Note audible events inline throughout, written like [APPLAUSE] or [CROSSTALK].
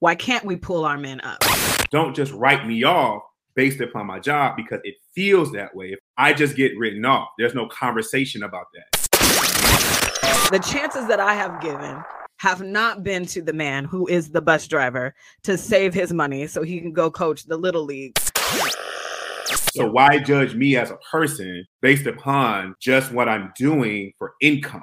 Why can't we pull our men up? Don't just write me off based upon my job because it feels that way. If I just get written off, there's no conversation about that. The chances that I have given have not been to the man who is the bus driver to save his money so he can go coach the little league. So why judge me as a person based upon just what I'm doing for income?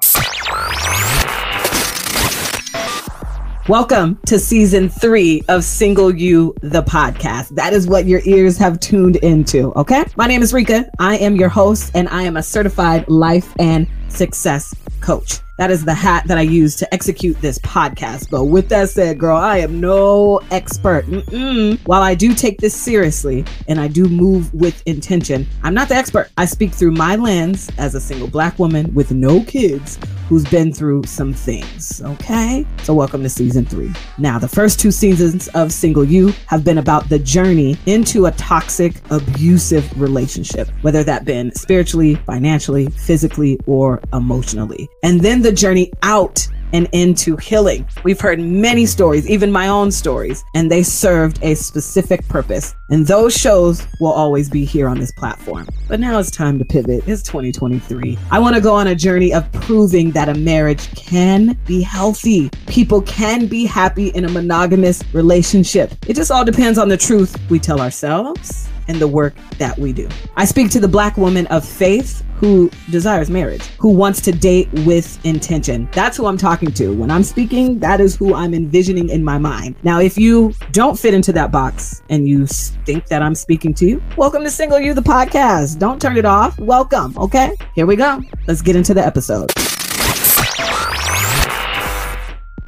Welcome to season three of Single You, the podcast. That is what your ears have tuned into. Okay. My name is Reka. I am your host, and I am a certified life and success coach. That is the hat that I use to execute this podcast. But with that said, girl, I am no expert. Mm-mm. While I do take this seriously and I do move with intention, I'm not the expert. I speak through my lens as a single black woman with no kids who's been through some things. Okay. So, welcome to season three. Now, the first two seasons of Single You have been about the journey into a toxic, abusive relationship, whether that been spiritually, financially, physically, or emotionally. And then the journey out and into healing. We've heard many stories, even my own stories, and they served a specific purpose. And those shows will always be here on this platform. But now it's time to pivot. It's 2023. I want to go on a journey of proving that a marriage can be healthy. People can be happy in a monogamous relationship. It just all depends on the truth we tell ourselves and the work that we do. I speak to the black woman of faith who desires marriage, who wants to date with intention. That's who I'm talking to. When I'm speaking, that is who I'm envisioning in my mind. Now, if you don't fit into that box and you think that I'm speaking to you, welcome to Single You, the podcast. Don't turn it off. Welcome. Okay, here we go. Let's get into the episode.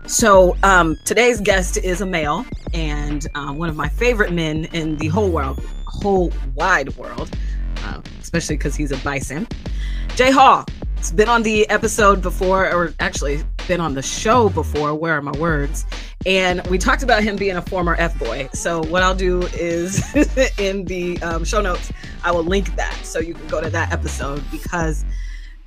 So, um, today's guest is a male and uh, one of my favorite men in the whole world, whole wide world, uh, especially because he's a bison. Jay Hall. It's been on the episode before, or actually been on the show before. Where are my words? And we talked about him being a former F boy. So what I'll do is [LAUGHS] in the um, show notes, I will link that so you can go to that episode because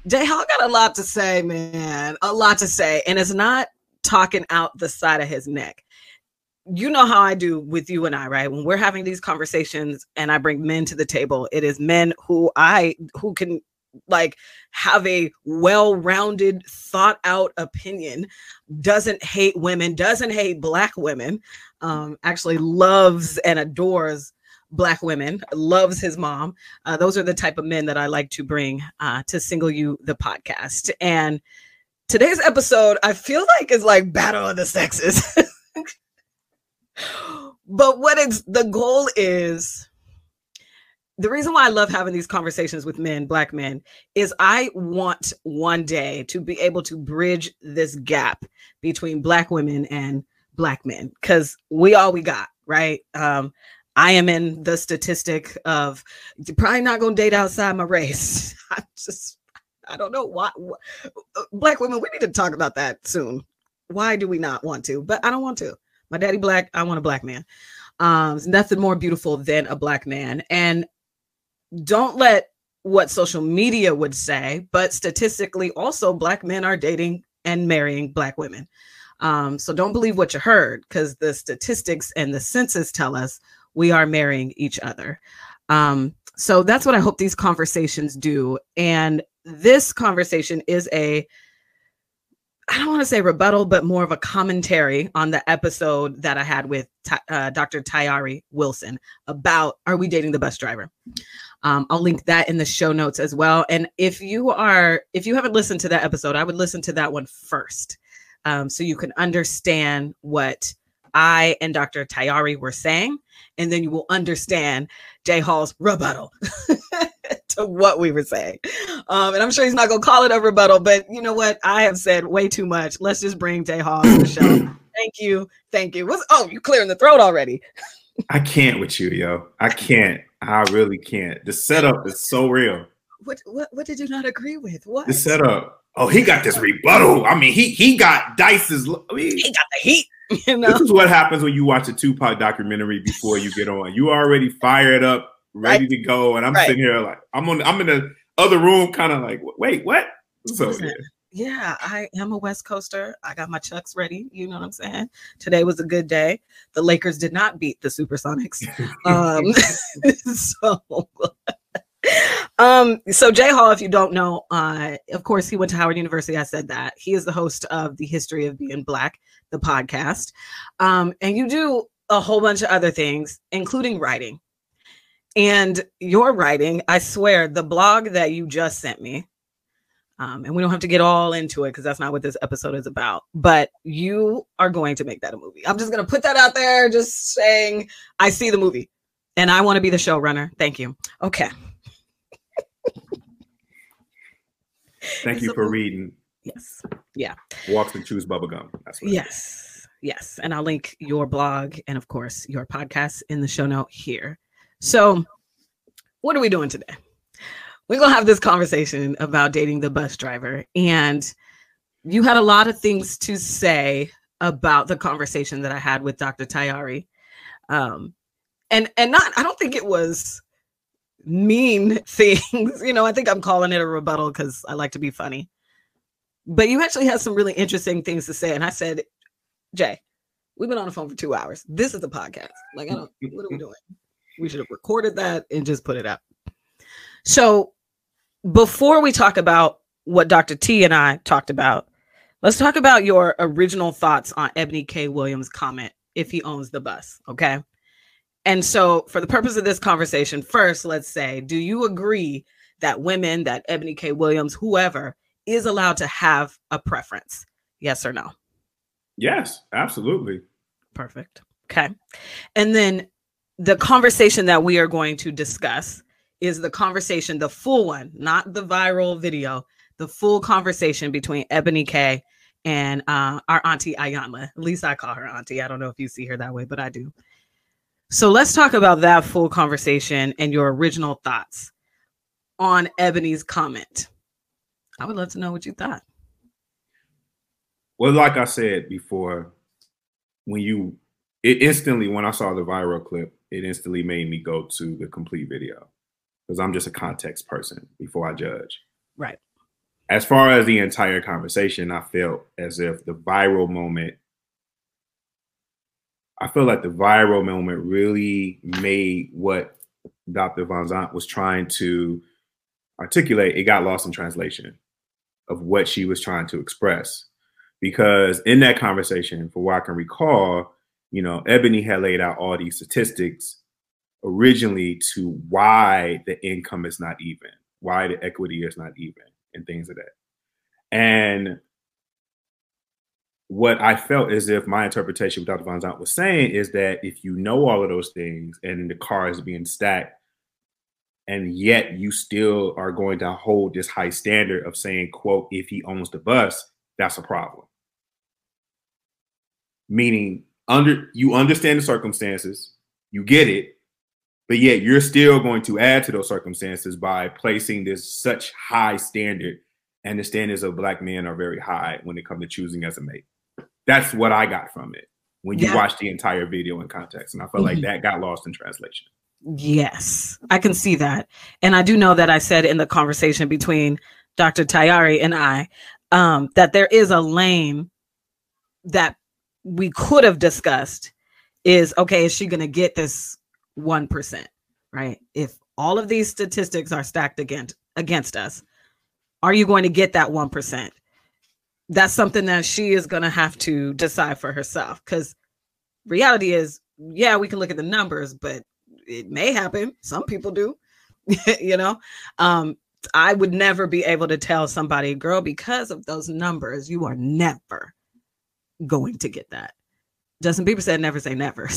Jay Hall got a lot to say, man, a lot to say, and it's not talking out the side of his neck. You know how I do with you and I, right? When we're having these conversations and I bring men to the table, it is men who I who can like have a well-rounded thought out opinion doesn't hate women doesn't hate black women um actually loves and adores black women loves his mom. Uh, those are the type of men that i like to bring uh, to single you the podcast. And today's episode i feel like is like battle of the sexes [LAUGHS] but what it's the goal is the reason why I love having these conversations with men, black men, is I want one day to be able to bridge this gap between black women and black men because we all we got, right? Um, I am in the statistic of probably not to date outside my race. [LAUGHS] I just, I don't know why. Black women, we need to talk about that soon. Why do we not want to? But I don't want to. My daddy black. I want a black man. Um, nothing more beautiful than a black man. And don't let what social media would say, but statistically, also black men are dating and marrying black women. Um, so don't believe what you heard because the statistics and the census tell us we are marrying each other. Um, so that's what I hope these conversations do. And this conversation is a I don't want to say rebuttal, but more of a commentary on the episode that I had with uh, Dr. Tayari Wilson about Are We Dating the Bus Driver? Um, I'll link that in the show notes as well. And if you are, if you haven't listened to that episode, I would listen to that one first um, so you can understand what I and Dr. Tayari were saying. And then you will understand Jay Hall's rebuttal. [LAUGHS] to what we were saying. Um, and I'm sure he's not going to call it a rebuttal, but you know what? I have said way too much. Let's just bring Jay Hall to the show. [CLEARS THROAT] Thank you. Thank you. What's, oh, you clearing the throat already. I can't with you, yo. I can't. I really can't. The setup is so real. What what what did you not agree with? What the setup? Oh, he got this rebuttal. I mean, he he got Dice's. I mean, he got the heat. [LAUGHS] You know? This is what happens when you watch a Tupac documentary before you get on. You already fired up ready right. to go, and I'm right. sitting here like I'm on. I'm in the other room, kind of like, wait, what? So listen, yeah. yeah, I am a West Coaster. I got my chucks ready. You know what I'm saying? Today was a good day. The Lakers did not beat the Supersonics. [LAUGHS] Um, [LAUGHS] so, um, so Jay Hall, if you don't know, uh, of course, he went to Howard University. I said that he is the host of the History of Being Black, the podcast, um, and you do a whole bunch of other things, including writing. And your writing, I swear, the blog that you just sent me, um, and we don't have to get all into it because that's not what this episode is about. But you are going to make that a movie. I'm just going to put that out there, just saying, I see the movie and I want to be the showrunner. Thank you. Okay. Thank you for reading. Yes. Yeah. Walks and chews bubblegum. That's what yes. Yes. And I'll link your blog and, of course, your podcast in the show note here. So, what are we doing today? We're going to have this conversation about dating the bus driver. And you had a lot of things to say about the conversation that I had with Dr. Tayari. Um, and and not I don't think it was mean [LAUGHS] things. you know, I think I'm calling it a rebuttal because I like to be funny. But you actually had some really interesting things to say. And I said, Jay, we've been on the phone for two hours. This is a podcast. Like, I don't, what are we doing? We should have recorded that and just put it up. So before we talk about what Dr. T and I talked about, let's talk about your original thoughts on Ebony K. Williams' comment if he owns the bus. Okay. And so, for the purpose of this conversation, first, let's say, do you agree that women, that Ebony K. Williams, whoever, is allowed to have a preference? Yes or no? Yes, absolutely. Perfect. Okay. And then the conversation that we are going to discuss is the conversation, the full one, not the viral video, the full conversation between Ebony K and uh, our auntie Iyanla. At least I call her auntie. I don't know if you see her that way, but I do. So let's talk about that full conversation and your original thoughts on Ebony's comment. I would love to know what you thought. Well, like I said before, when you it instantly when I saw the viral clip, it instantly made me go to the complete video because I'm just a context person before I judge. Right. As far as the entire conversation, I felt as if the viral moment I feel like the viral moment really made what Dr. Vanzant was trying to articulate, it got lost in translation of what she was trying to express. Because in that conversation, for what I can recall, you know, Ebony had laid out all these statistics originally to why the income is not even, why the equity is not even, and things of that. And what I felt as if my interpretation, what Dr. Vanzant was saying, is that if you know all of those things and the car is being stacked, and yet you still are going to hold this high standard of saying, quote, if he owns the bus, that's a problem. Meaning, under you understand the circumstances, you get it, but yet you're still going to add to those circumstances by placing this such high standard, and the standards of black men are very high when it comes to choosing as a mate. That's what I got from it when you yeah. watch the entire video in context. And I felt mm-hmm. like that got lost in translation. Yes, I can see that. And I do know that I said in the conversation between Dr. Tayari and I um, that there is a lane that we could have discussed is okay, is she going to get this 1%? Right? If all of these statistics are stacked against against us, are you going to get that 1%? that's something that she is going to have to decide for herself because reality is yeah we can look at the numbers but it may happen some people do [LAUGHS] you know um i would never be able to tell somebody girl because of those numbers you are never going to get that justin bieber said never say never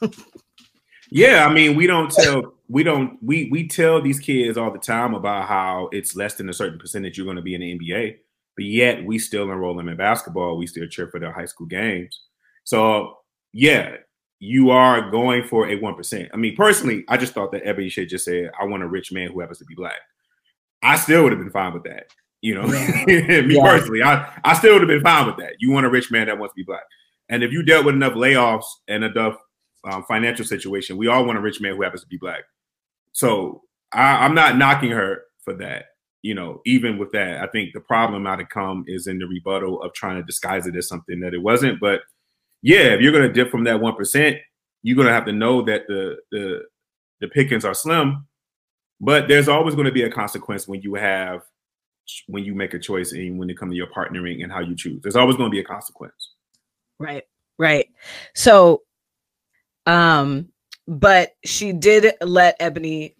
[LAUGHS] yeah i mean we don't tell we don't we we tell these kids all the time about how it's less than a certain percentage you're going to be in the nba but yet we still enroll them in basketball. We still cheer for their high school games. So yeah, you are going for a one percent. I mean, personally, I just thought that Ebony should just say, "I want a rich man who happens to be black." I still would have been fine with that. You know, yeah. [LAUGHS] me yeah. personally, I I still would have been fine with that. You want a rich man that wants to be black, and if you dealt with enough layoffs and enough um, financial situation, we all want a rich man who happens to be black. So I, I'm not knocking her for that. you know, even with that, I think the problem out of come is in the rebuttal of trying to disguise it as something that it wasn't. But yeah, if you're gonna dip from that one percent, you're gonna have to know that the the the pickings are slim. But there's always going to be a consequence when you have when you make a choice and when it comes to your partnering and how you choose. There's always going to be a consequence. Right. Right. So um but she did let Ebony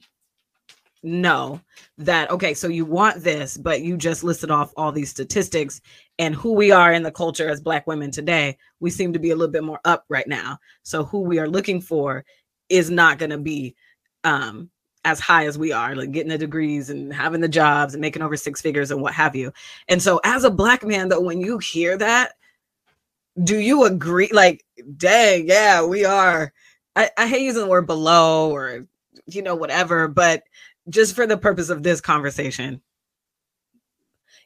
know that okay so you want this but you just listed off all these statistics and who we are in the culture as black women today we seem to be a little bit more up right now so who we are looking for is not going to be um as high as we are like getting the degrees and having the jobs and making over six figures and what have you. And so as a black man though when you hear that do you agree? Like dang yeah we are. I, I hate using the word below or you know whatever but just for the purpose of this conversation,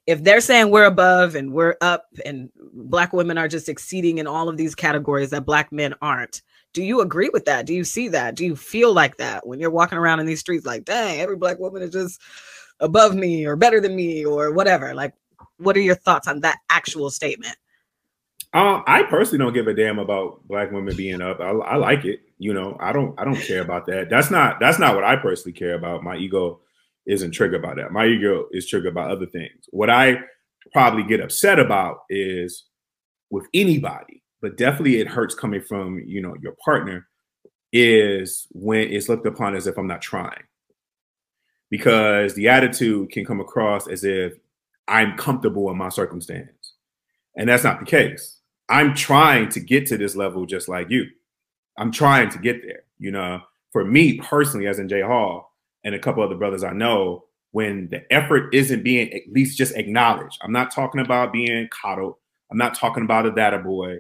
if they're saying we're above and we're up and black women are just exceeding in all of these categories that black men aren't, do you agree with that? Do you see that? Do you feel like that when you're walking around in these streets like, dang, every black woman is just above me or better than me or whatever? Like, what are your thoughts on that actual statement? Uh, I personally don't give a damn about black women being up. I, I, like it. You know, I don't. I don't care about that. That's not. That's not what I personally care about. My ego isn't triggered by that. My ego is triggered by other things. What I probably get upset about is with anybody, but definitely it hurts coming from you know your partner. Is when it's looked upon as if I'm not trying, because the attitude can come across as if I'm comfortable in my circumstance, and that's not the case I'm trying to get to this level just like you. I'm trying to get there. You know, for me personally, as in Jay Hall and a couple other brothers I know, when the effort isn't being at least just acknowledged, I'm not talking about being coddled. I'm not talking about a data boy.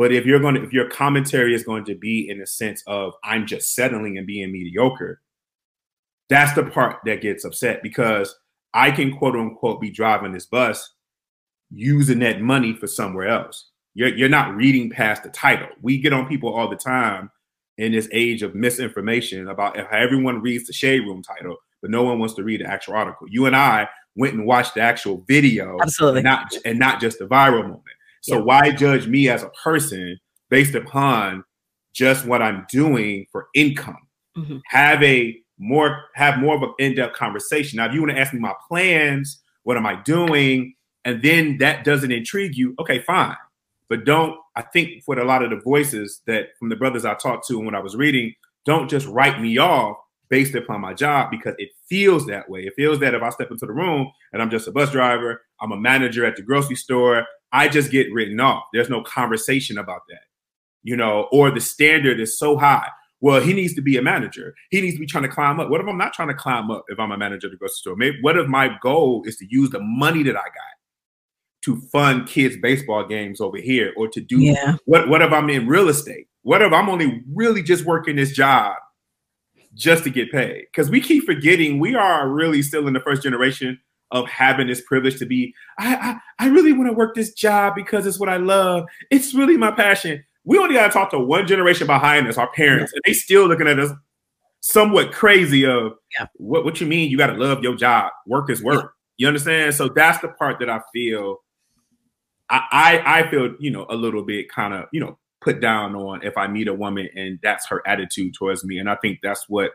But if you're going to, if your commentary is going to be in a sense of I'm just settling and being mediocre, that's the part that gets upset because I can quote unquote be driving this bus using that money for somewhere else. You're you're not reading past the title. We get on people all the time in this age of misinformation about how everyone reads the shade room title, but no one wants to read the actual article. You and I went and watched the actual video, absolutely, and not and not just the viral moment. So yeah. why judge me as a person based upon just what I'm doing for income? Mm-hmm. Have a more have more of an in-depth conversation. Now, if you want to ask me my plans, what am I doing, and then that doesn't intrigue you, okay, fine. But don't, I think for a lot of the voices that from the brothers I talked to and when I was reading, don't just write me off based upon my job because it feels that way. It feels that if I step into the room and I'm just a bus driver, I'm a manager at the grocery store, I just get written off. There's no conversation about that, you know, or the standard is so high. Well, he needs to be a manager. He needs to be trying to climb up. What if I'm not trying to climb up if I'm a manager at the grocery store? Maybe what if my goal is to use the money that I got to fund kids baseball games over here or to do yeah. what what if I'm in real estate? What if I'm only really just working this job just to get paid? Because we keep forgetting we are really still in the first generation of having this privilege to be, I I, I really want to work this job because it's what I love. It's really my passion. We only got to talk to one generation behind us, our parents, yeah. and they still looking at us somewhat crazy of yeah. what, what you mean you got to love your job. Work is work. Yeah. You understand? So that's the part that I feel I, I feel you know a little bit kind of you know put down on if I meet a woman and that's her attitude towards me, and I think that's what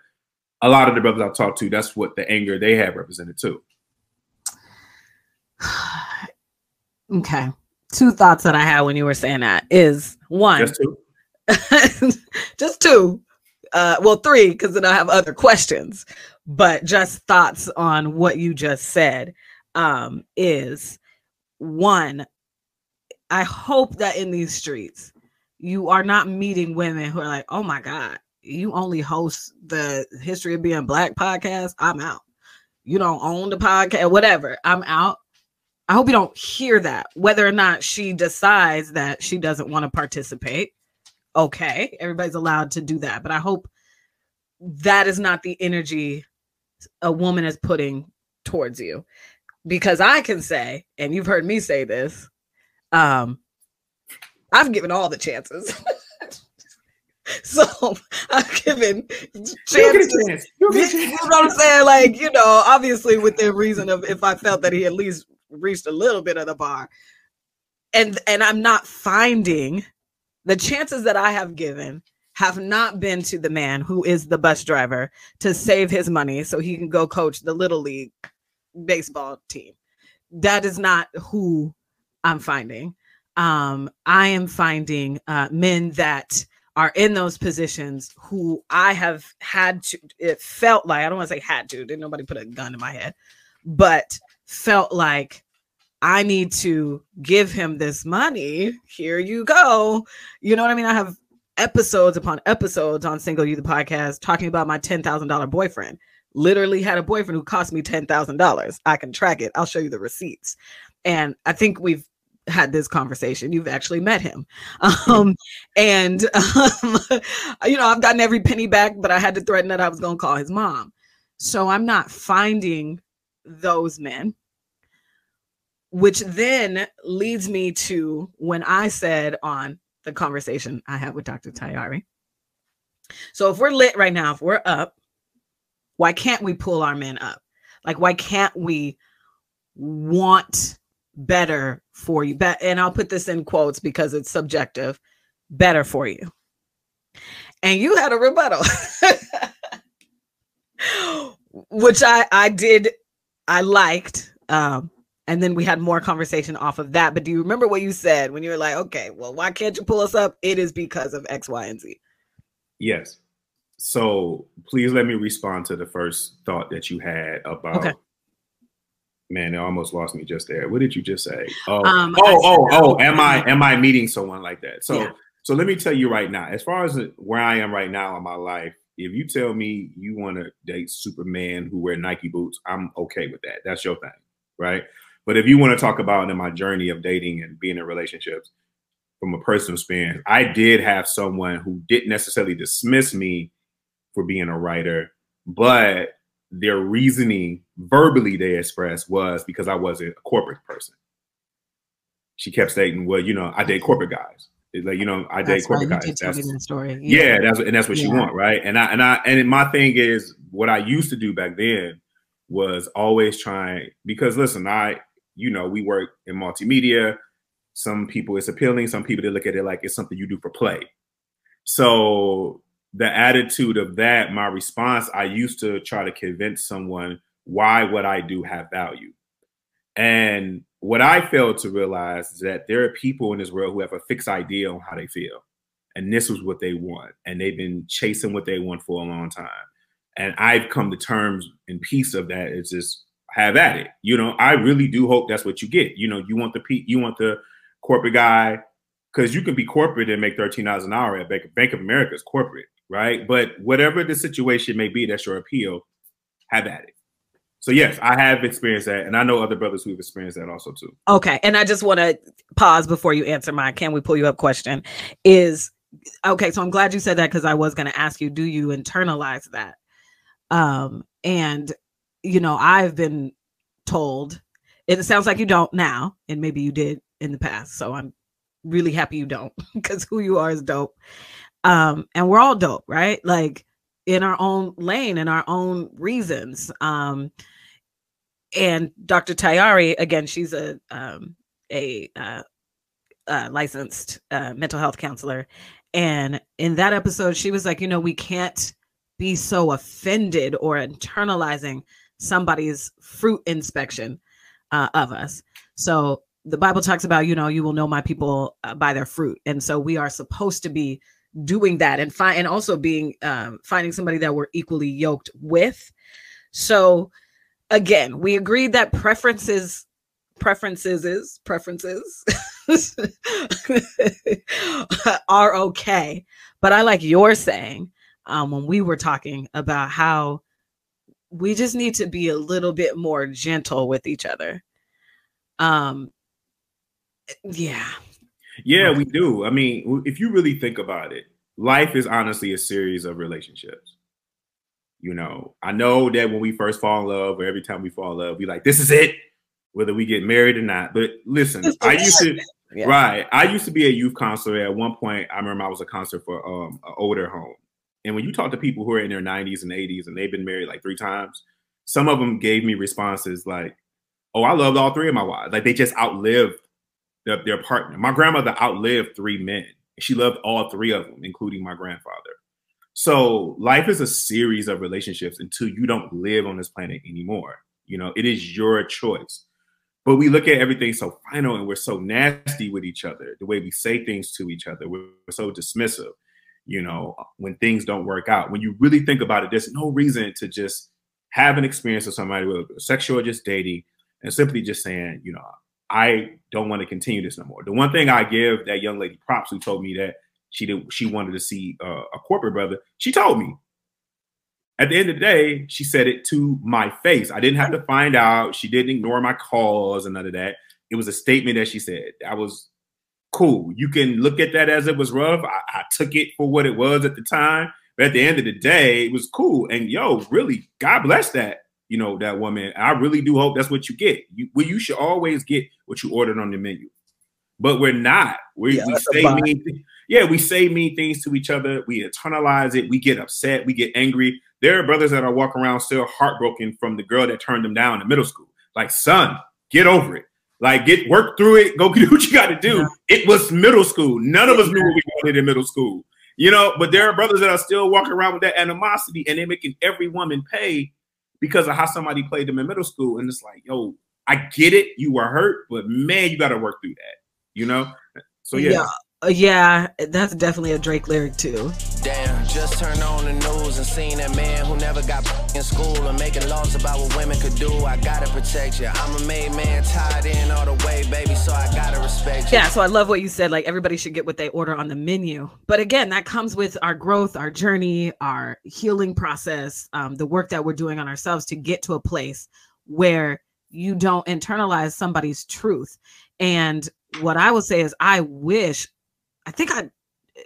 a lot of the brothers I've talked to. That's what the anger they have represented too. [SIGHS] okay, two thoughts that I had when you were saying that is one, just two, [LAUGHS] just two. Uh, well, three, because then I have other questions, but just thoughts on what you just said um, is one I hope that in these streets, you are not meeting women who are like, oh my God, you only host the History of Being Black podcast. I'm out. You don't own the podcast, whatever. I'm out. I hope you don't hear that. Whether or not she decides that she doesn't want to participate, okay, everybody's allowed to do that. But I hope that is not the energy a woman is putting towards you. Because I can say, and you've heard me say this, um, I've given all the chances. [LAUGHS] So I've given chances. You, you know what I'm saying? Like, you know, obviously within reason of if I felt that he at least reached a little bit of the bar. And and I'm not finding the chances that I have given have not been to the man who is the bus driver to save his money so he can go coach the little league baseball team. That is not who I'm finding. Um, I am finding uh, men that are in those positions who I have had to, it felt like, I don't want to say had to, didn't nobody put a gun in my head, but felt like I need to give him this money. Here you go. You know what I mean? I have episodes upon episodes on Single You the podcast talking about my $10,000 boyfriend. Literally had a boyfriend who cost me $10,000. I can track it. I'll show you the receipts. And I think we've had this conversation. You've actually met him. [LAUGHS] Um, and, um, [LAUGHS] you know, I've gotten every penny back, but I had to threaten that I was going to call his mom. So I'm not finding those men, which then leads me to when I said on the conversation I had with Dr. Tayari. So if we're lit right now, if we're up, why can't we pull our men up? Like, why can't we want better for you. And I'll put this in quotes because it's subjective. Better for you. And you had a rebuttal. [LAUGHS] Which I I did I liked. Um and then we had more conversation off of that. But do you remember what you said when you were like, okay, well, why can't you pull us up? It is because of X, Y, and Z. Yes. So please let me respond to the first thought that you had about okay. Man, it almost lost me just there. What did you just say? Oh, um, oh, oh, oh, am I am I meeting someone like that? So yeah. so let me tell you right now, as far as where I am right now in my life, if you tell me you want to date Superman who wear Nike boots, I'm okay with that. That's your thing, right? But if you want to talk about in my journey of dating and being in relationships from a personal experience, I did have someone who didn't necessarily dismiss me for being a writer, but their reasoning verbally they expressed was because I wasn't a corporate person. She kept stating, "Well, you know, I date corporate guys. It's like you know, I date corporate right. guys." That's the story. Yeah. yeah, that's and that's what yeah. she want, right? And I and I and my thing is what I used to do back then was always trying because listen, I you know we work in multimedia. Some people it's appealing. Some people they look at it like it's something you do for play. So the attitude of that, my response, I used to try to convince someone why what I do have value. And what I failed to realize is that there are people in this world who have a fixed idea on how they feel. And this is what they want. And they've been chasing what they want for a long time. And I've come to terms and peace of that. It's just have at it. You know, I really do hope that's what you get. You know, you want the you want the corporate guy because you can be corporate and make thirteen dollars an hour at Bank, Bank of America is corporate right? But whatever the situation may be, that's your appeal. Have at it. So yes, I have experienced that, and I know other brothers who've experienced that also too. Okay, and I just want to pause before you answer my "Can we pull you up?" question. Is okay. So I'm glad you said that because I was going to ask you, do you internalize that? Um, and you know, I've been told. It sounds like you don't now, and maybe you did in the past. So I'm really happy you don't [LAUGHS] because who you are is dope um and we're all dope right like in our own lane and our own reasons um and dr tayari again she's a um a uh, uh licensed uh, mental health counselor. And in that episode she was like you know we can't be so offended or internalizing somebody's fruit inspection uh, of us. So the bible talks about you know you will know my people uh, by their fruit. And so we are supposed to be doing that and find and also being um, finding somebody that we're equally yoked with. So again, we agreed that preferences preferences is preferences [LAUGHS] are okay. But I like your saying um, when we were talking about how we just need to be a little bit more gentle with each other. Um, yeah, yeah, we do. I mean, if you really think about it, life is honestly a series of relationships. You know, I know that when we first fall in love, or every time we fall in love, we like, this is it, whether we get married or not. But listen, I used to, Yeah. Right. I used to be a youth counselor. At one point, I remember I was a counselor for um, an older home. And when you talk to people who are in their 90s and 80s and they've been married like three times, some of them gave me responses like, "Oh, I loved all three of my wives. Like they just outlived their, their partner." My grandmother outlived three men. She loved all three of them, including my grandfather. So life is a series of relationships until you don't live on this planet anymore. You know, it is your choice. But we look at everything so final and we're so nasty with each other. The way we say things to each other, we're so dismissive. You know, when things don't work out. When you really think about it, there's no reason to just have an experience with somebody with sexual just dating and simply just saying, you know, I don't want to continue this no more. The one thing I give that young lady props who told me that she did she wanted to see uh, a corporate brother, she told me at the end of the day, she said it to my face. I didn't have to find out. She didn't ignore my calls and none of that. It was a statement that she said. I was cool. You can look at that as it was rough. I, I, took it for what it was at the time. But at the end of the day, it was cool. And yo, really, God bless that, you know, that woman. I really do hope that's what you get. You, well, you should always get what you ordered on the menu. But we're not. We, yeah, we say mean, yeah, we say mean things to each other. We internalize it. We get upset. We get angry. There are brothers that are walking around still heartbroken from the girl that turned them down in middle school. Like, son, get over it. Like, get work through it. Go [LAUGHS] do what you got to do. Yeah. It was middle school. None of us knew what we wanted in middle school. You know, but there are brothers that are still walking around with that animosity and they're making every woman pay because of how somebody played them in middle school. And it's like, yo, I get it. You were hurt, but man, you got to work through that, you know? So, yeah. yeah. Uh, yeah, that's definitely a Drake lyric too. Damn, just turned on the news and seen that man who never got in school and making laws about what women could do. I gotta protect you. I'm a made man, tied in all the way, baby, so I gotta respect you. Yeah, so I love what you said. Like everybody should get what they order on the menu. But again, that comes with our growth, our journey, our healing process, um, the work that we're doing on ourselves to get to a place where you don't internalize somebody's truth. And what I would say is, I wish I think I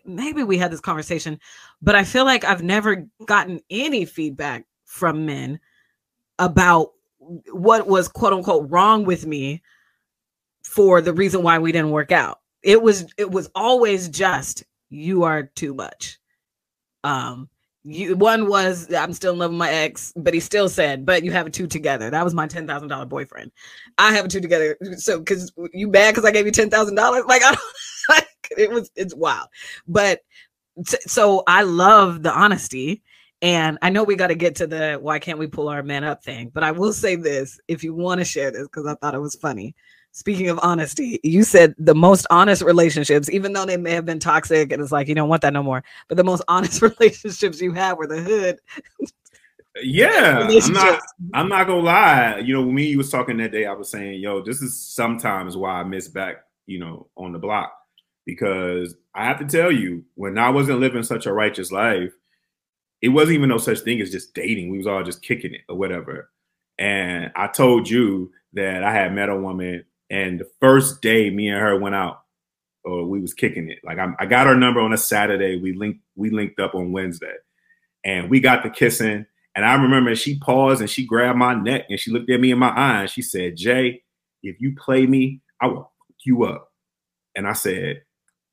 maybe we had this conversation, but I feel like I've never gotten any feedback from men about what was quote unquote wrong with me for the reason why we didn't work out. It was it was always just you are too much. Um you one was I'm still in love with my ex, but he still said, but you have a two together. That was my ten thousand dollar boyfriend. I have a two together. So because you mad because I gave you ten thousand dollars? Like I don't [LAUGHS] like it was it's wild. But so I love the honesty. And I know we got to get to the why can't we pull our men up thing, but I will say this if you want to share this because I thought it was funny. Speaking of honesty, you said the most honest relationships, even though they may have been toxic, and it's like you don't want that no more. But the most [LAUGHS] honest [LAUGHS] relationships you had were the hood. [LAUGHS] yeah, I'm not. I'm not gonna lie. You know, when me you was talking that day, I was saying, "Yo, this is sometimes why I miss back." You know, on the block because I have to tell you, when I wasn't living such a righteous life, it wasn't even no such thing as just dating. We was all just kicking it or whatever. And I told you that I had met a woman, and the first day me and her went out, or we was kicking it. Like I, I got her number on a Saturday. We linked we linked up on Wednesday, and we got the kissing. And I remember she paused and she grabbed my neck and she looked at me in my eye and she said, "Jay, if you play me, I will fuck you up." And I said,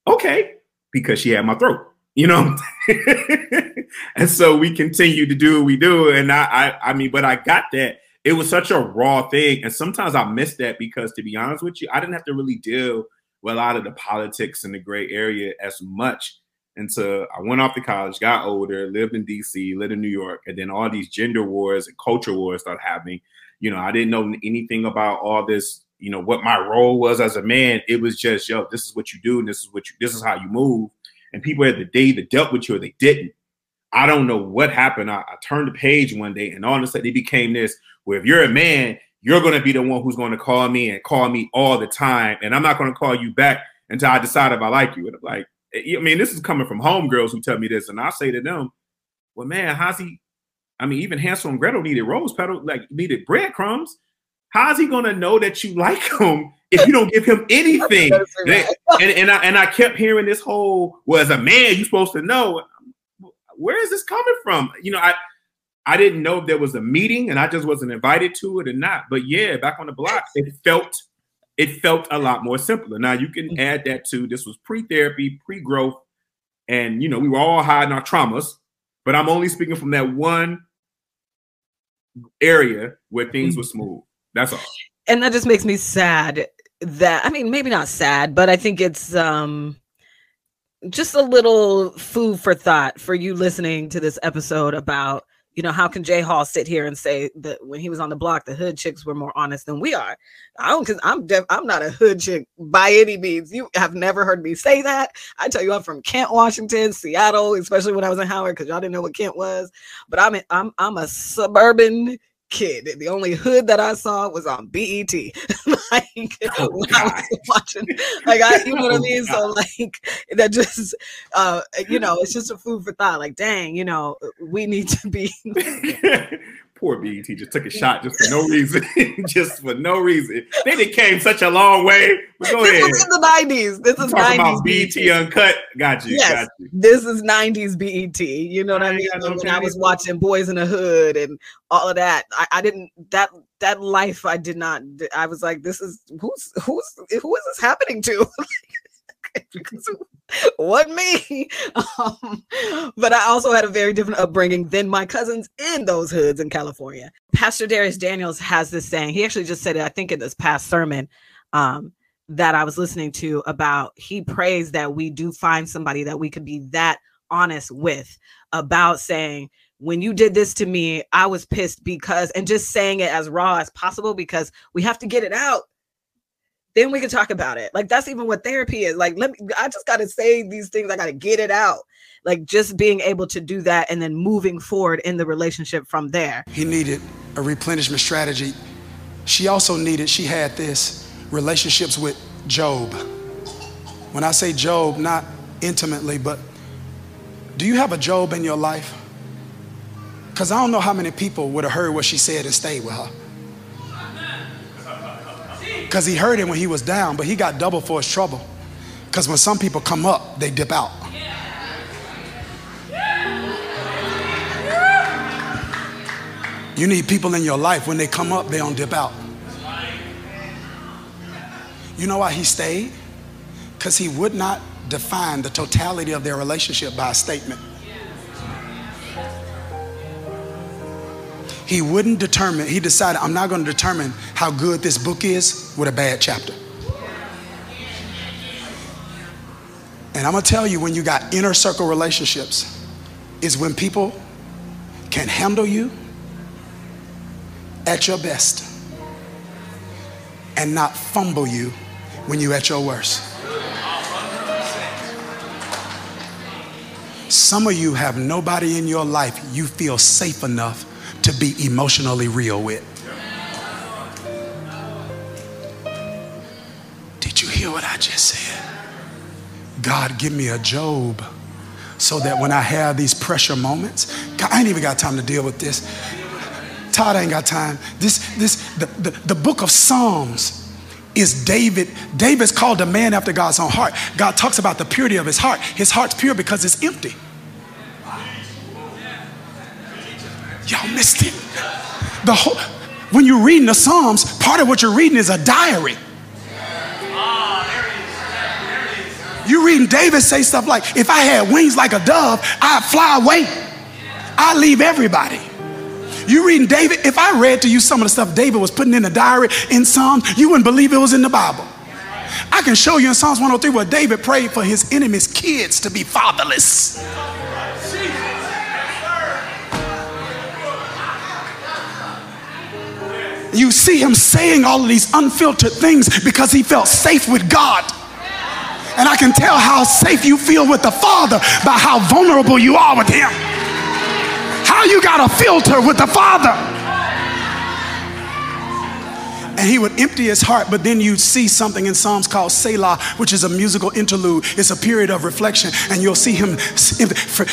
okay, because she had my throat, you know. [LAUGHS] and so we continue to do what we do. And I, I, I mean, but I got that. It was such a raw thing. And sometimes I miss that because to be honest with you, I didn't have to really deal with a lot of the politics in the gray area as much until I went off to college, got older, lived in DC, lived in New York, and then all these gender wars and culture wars started happening. You know, I didn't know anything about all this you know what my role was as a man. It was just yo, this is what you do, and this is what you this is how you move. And people had the day that dealt with you or they didn't. I don't know what happened. I, I turned the page one day, and all of a sudden it became this: where if you're a man, you're going to be the one who's going to call me and call me all the time, and I'm not going to call you back until I decide if I like you. And I'm like, eh, I mean, this is coming from homegirls who tell me this, and I say to them, "Well, man, how's he? I mean, even Hansel and Gretel needed rose petal, like needed breadcrumbs. How's he gonna know that you like him if you don't give him [LAUGHS] anything? and, and, and, I and I kept hearing this whole well, as a man, you're supposed to know. Where is this coming from? You know, I I didn't know if there was a meeting and I just wasn't invited to it or not. But yeah, back on the block, it felt it felt a lot more simpler. Now you can add that to this was pre-therapy, pre-growth, and you know we were all hiding our traumas. But I'm only speaking from that one area where things were smooth. That's all. And that just makes me sad that I mean maybe not sad, but I think it's um just a little food for thought for you listening to this episode about you know how can jay hall sit here and say that when he was on the block the hood chicks were more honest than we are? I don't because i'm def- i'm not a hood chick by any means. You have never heard me say that. I tell you i'm from kent washington seattle especially when i was in howard because y'all didn't know what kent was. But i'm a, i'm i'm a suburban kid. The only hood that I saw was on BET. [LAUGHS] like oh, [LAUGHS] when I was watching, like I, you know what I oh, mean. So like that just, uh, you know, it's just a food for thought. Like, dang, you know, we need to be. [LAUGHS] Poor BET just took a shot just for no reason, [LAUGHS] just for no reason. They did came such a long way. But go this ahead. Was in the nineties. This is talking about BET, BET uncut. Got you. Yes, got you. this is nineties BET. You know what I, I mean? No when I was watching Boys in the Hood and all of that, I, I didn't that that life. I did not. I was like, this is who's who's who is this happening to? [LAUGHS] [LAUGHS] what me? [LAUGHS] Um, but i also had a very different upbringing than my cousins in those hoods in california. Pastor Dharius daniels has this saying he actually just said it i think in this past sermon um, that i was listening to about he prays that we do find somebody that we could be that honest with about saying when you did this to me i was pissed because and just saying it as raw as possible because we have to get it out then we can talk about it. Like that's even what therapy is. Like let me I just got to say these things. I got to get it out. Like just being able to do that and then moving forward in the relationship from there. He needed a replenishment strategy. She also needed she had this relationships with Job. When I say Job, not intimately, but do you have a Job in your life? Because I don't know how many people would have heard what she said and stayed with her because he heard it when he was down, but he got double for his trouble. Because when some people come up, they dip out. You need people in your life, when they come up, they don't dip out. You know why he stayed? Because he would not define the totality of their relationship by a statement. He wouldn't determine, he decided, I'm not going to determine how good this book is with a bad chapter. And I'm going to tell you when you got inner circle relationships, is when people can handle you at your best and not fumble you when you're at your worst. Some of you have nobody in your life you feel safe enough to be emotionally real with. Did you hear what I just said? God, give me a Job so that when I have these pressure moments, God, I ain't even got time to deal with this. Todd ain't got time. This, this, the, the, the book of Psalms is David. David's called a man after God's own heart. God talks about the purity of his heart. His heart's pure because it's empty. Y'all missed it. The whole, when you're reading the Psalms, part of what you're reading is a diary. You reading David say stuff like, if I had wings like a dove, I'd fly away. I'd leave everybody. You reading David, if I read to you some of the stuff David was putting in the diary in Psalms, you wouldn't believe it was in the Bible. I can show you in Psalms 103 where David prayed for his enemies' kids to be fatherless. You see him saying all of these unfiltered things because he felt safe with God. And I can tell how safe you feel with the Father by how vulnerable you are with him. How you got a filter with the Father and he would empty his heart. But then you'd see something in Psalms called Selah, which is a musical interlude. It's a period of reflection, and you'll see him.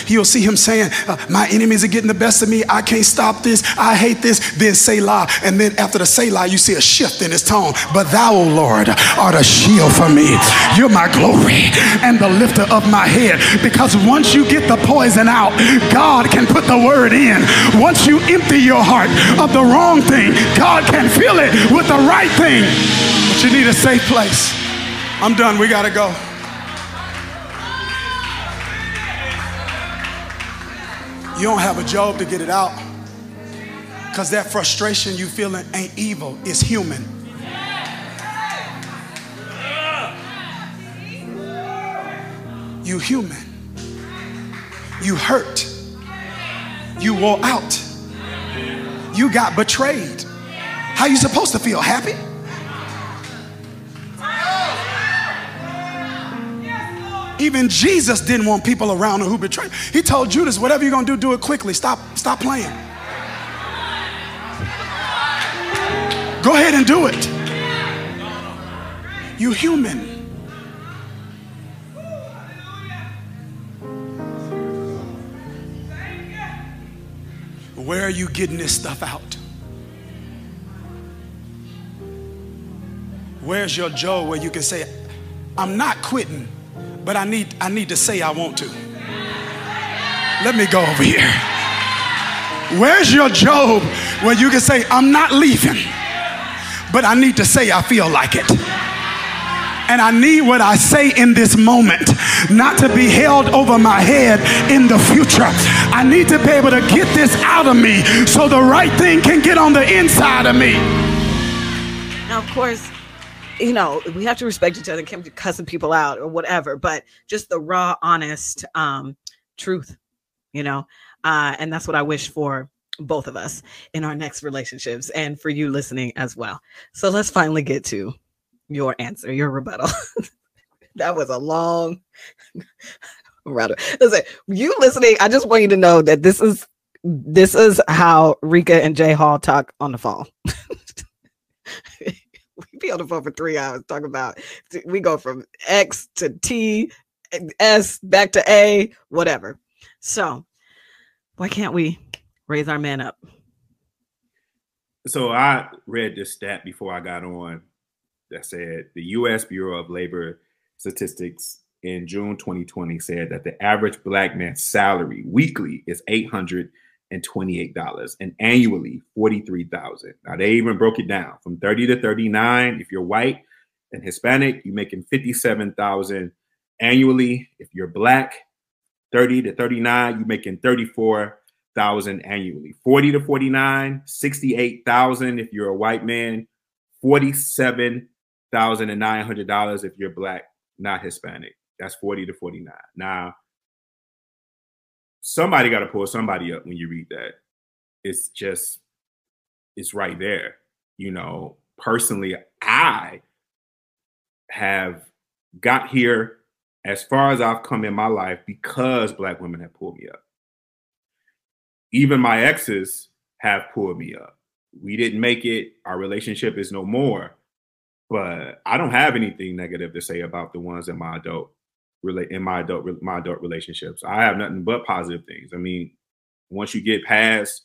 You'll see him saying, uh, "My enemies are getting the best of me. I can't stop this. I hate this." Then Selah, and then after the Selah, you see a shift in his tone. But thou, O Lord, art a shield for me. You're my glory and the lifter of my head. Because once you get the poison out, God can put the word in. Once you empty your heart of the wrong thing, God can fill it with the the right thing, but you need a safe place. I'm done. We got to go. You don't have a job to get it out. Because that frustration you feeling ain't evil, it's human. You human. You hurt. You wore out. You got betrayed. How you supposed to feel? Happy? Even Jesus didn't want people around him who betrayed. He told Judas, whatever you're gonna do, do it quickly. Stop, stop playing. Go ahead and do it. You human. Where are you getting this stuff out? Where's your Joe where you can say, I'm not quitting, but I need, I need to say I want to. Let me go over here. Where's your Job where you can say, I'm not leaving, but I need to say I feel like it. And I need what I say in this moment not to be held over my head in the future. I need to be able to get this out of me so the right thing can get on the inside of me. Now, of course, you know, we have to respect each other, can't be cussing people out or whatever, but just the raw, honest um, truth, you know, uh, and that's what I wish for both of us in our next relationships and for you listening as well. So let's finally get to your answer, your rebuttal. [LAUGHS] that was a long [LAUGHS] router. Listen, you listening, I just want you to know that this is this is how Reka and J. Hall talk on the phone. [LAUGHS] be on the phone for three hours talking about we go from X to T, S back to A, whatever. So why can't we raise our man up? So I read this stat before I got on that said the U.S. Bureau of Labor Statistics in June 2020 said that the average black man's salary weekly is $828 and twenty-eight dollars, and annually 43,000. Now they even broke it down from 30 to 39 if you're white and Hispanic, you're making 57,000 annually. If you're black, 30 to 39, you're making 34,000 annually. 40 to 49, 68,000 if you're a white man, 47 thousand and nine hundred dollars if you're black, not Hispanic. That's forty to forty nine. Now, somebody got to pull somebody up when you read that. It's just, it's right there. You know, personally, I have got here as far as I've come in my life because black women have pulled me up. Even my exes have pulled me up. We didn't make it. Our relationship is no more but I don't have anything negative to say about the ones in my adult relate in my adult my adult relationships. I have nothing but positive things. I mean, once you get past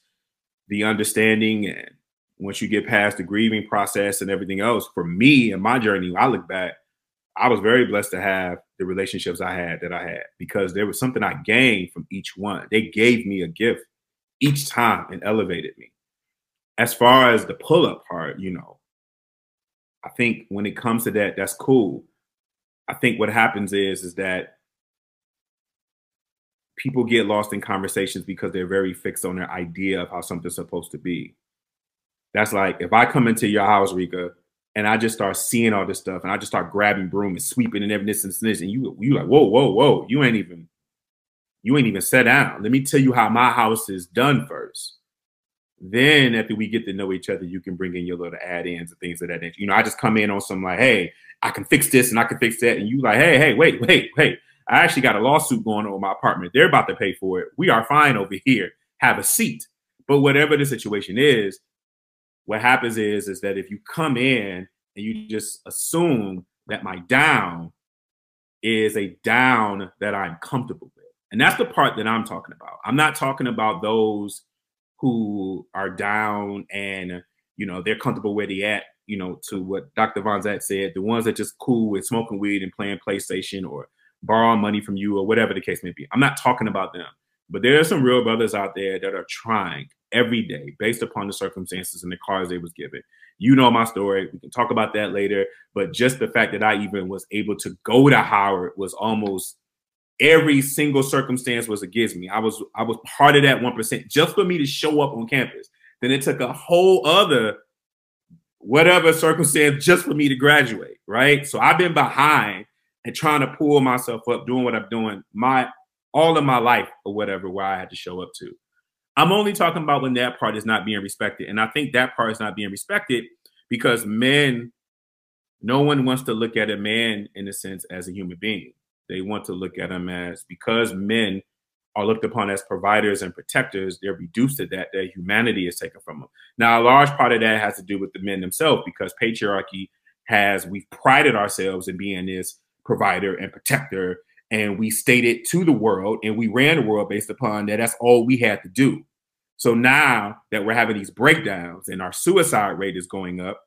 the understanding and once you get past the grieving process and everything else, for me and my journey, I look back, I was very blessed to have the relationships I had that I had because there was something I gained from each one. They gave me a gift each time and elevated me. As far as the pull up part, you know, I think when it comes to that, that's cool. I think what happens is is that people get lost in conversations because they're very fixed on their idea of how something's supposed to be. That's like if I come into your house, Reka, and I just start seeing all this stuff, and I just start grabbing broom and sweeping and everything, and this, and you you like, whoa, whoa, whoa, you ain't even you ain't even sat down. Let me tell you how my house is done first. Then after we get to know each other, you can bring in your little add-ins and things of that nature. You know, I just come in on some like, hey, I can fix this and I can fix that, and you like, hey, hey, wait, wait, wait. I actually got a lawsuit going on with my apartment. They're about to pay for it. We are fine over here. Have a seat. But whatever the situation is, what happens is is that if you come in and you just assume that my down is a down that I'm comfortable with. And that's the part that I'm talking about. I'm not talking about those who are down and you know they're comfortable where they at. You know, to what Dr. Vanzant said, the ones that just cool with smoking weed and playing PlayStation or borrowing money from you or whatever the case may be. I'm not talking about them, but there are some real brothers out there that are trying every day based upon the circumstances and the cards they was given. You know my story. We can talk about that later. But just the fact that I even was able to go to Howard was almost every single circumstance was against me. I was I was part of that one percent just for me to show up on campus. Then it took a whole other whatever circumstance just for me to graduate, right? So I've been behind and trying to pull myself up, doing what I'm doing my all of my life or whatever, where I had to show up to. I'm only talking about when that part is not being respected. And I think that part is not being respected because men, no one wants to look at a man in a sense as a human being. They want to look at them as because men are looked upon as providers and protectors, they're reduced to that, their humanity is taken from them. Now, a large part of that has to do with the men themselves because patriarchy has, we've prided ourselves in being this provider and protector. And we stated to the world and we ran the world based upon that that's all we had to do. So now that we're having these breakdowns and our suicide rate is going up,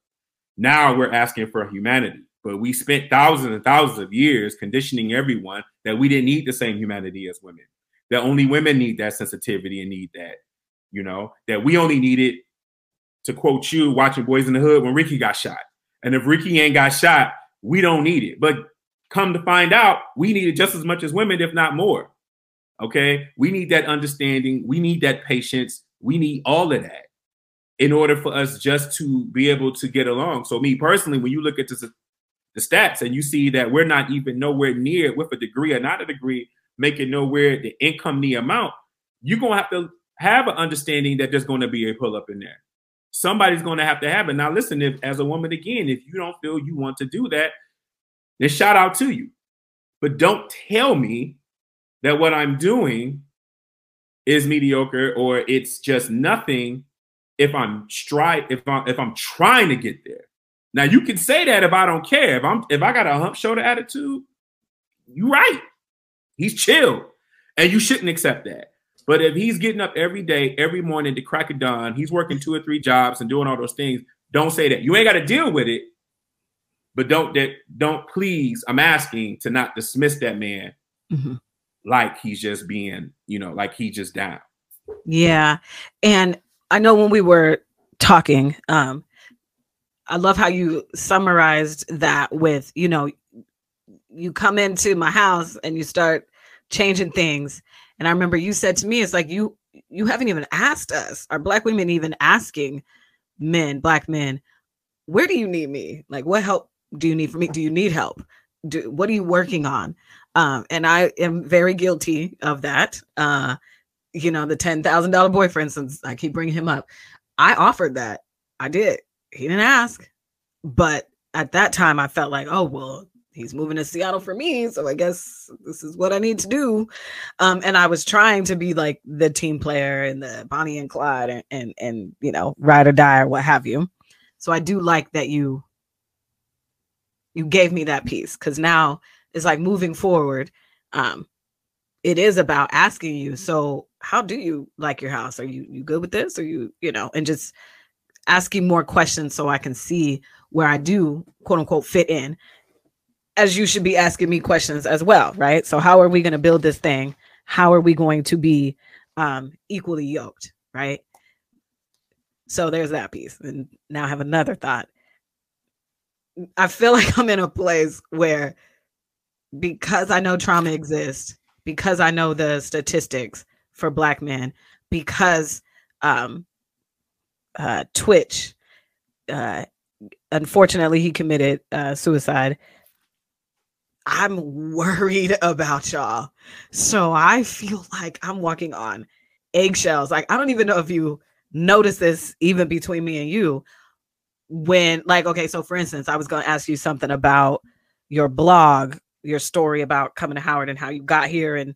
now we're asking for humanity. But we spent thousands and thousands of years conditioning everyone that we didn't need the same humanity as women that only women need that sensitivity and need that, you know, that we only need it to quote you watching Boyz n the Hood when Ricky got shot. And if Ricky ain't got shot, we don't need it. But come to find out, we need it just as much as women, if not more. Okay. We need that understanding. We need that patience. We need all of that in order for us just to be able to get along. So, me personally, when you look at the, the stats and you see that we're not even nowhere near with a degree or not a degree making nowhere the income the amount, you're gonna have to have an understanding that there's going to be a pull up in there. Somebody's going to have to have it. Now, listen, if as a woman again, if you don't feel you want to do that, then shout out to you. But don't tell me that what I'm doing is mediocre or it's just nothing if I'm try if I'm if I'm trying to get there. Now you can say that if I don't care. If I'm if I got a hump shoulder attitude, you right. He's chill. And you shouldn't accept that. But if he's getting up every day, every morning to crack a dawn, he's working two or three jobs and doing all those things. Don't say that. You ain't got to deal with it. But don't that don't please, I'm asking to not dismiss that man mm-hmm. like he's just being, you know, like he just down. Yeah. And I know when we were talking, um, I love how you summarized that with, you know, you come into my house and you start changing things. And I remember you said to me, it's like you you haven't even asked us, Are black women even asking men, black men, where do you need me? Like what help do you need from me? Do you need help? Do what are you working on? Um, and I am very guilty of that. Uh, you know, the ten thousand dollar boyfriend, since I keep bringing him up, I offered that. I did. He didn't ask, but at that time, I felt like, oh well, he's moving to Seattle for me, so I guess this is what I need to do. Um, and I was trying to be like the team player and the Bonnie and Clyde and and, and you know ride or die or what have you. So I do like that you you gave me that piece because now it's like moving forward. Um, it is about asking you. So how do you like your house? Are you you good with this? Are you you know and just asking more questions so I can see where I do quote unquote fit in as you should be asking me questions as well, right? So how are we going to build this thing? How are we going to be um, equally yoked, right? So there's that piece. And now I have another thought. I feel [LAUGHS] like I'm in a place where because I know trauma exists, because I know the statistics for black men, because um, uh, Twitch, uh, unfortunately, he committed uh, suicide I'm worried [LAUGHS] about y'all. So I feel like I'm walking on eggshells. Like, I don't even know if you notice this even between me and you. When, like, okay, so for instance, I was going to ask you something about your blog, your story about coming to Howard and how you got here and,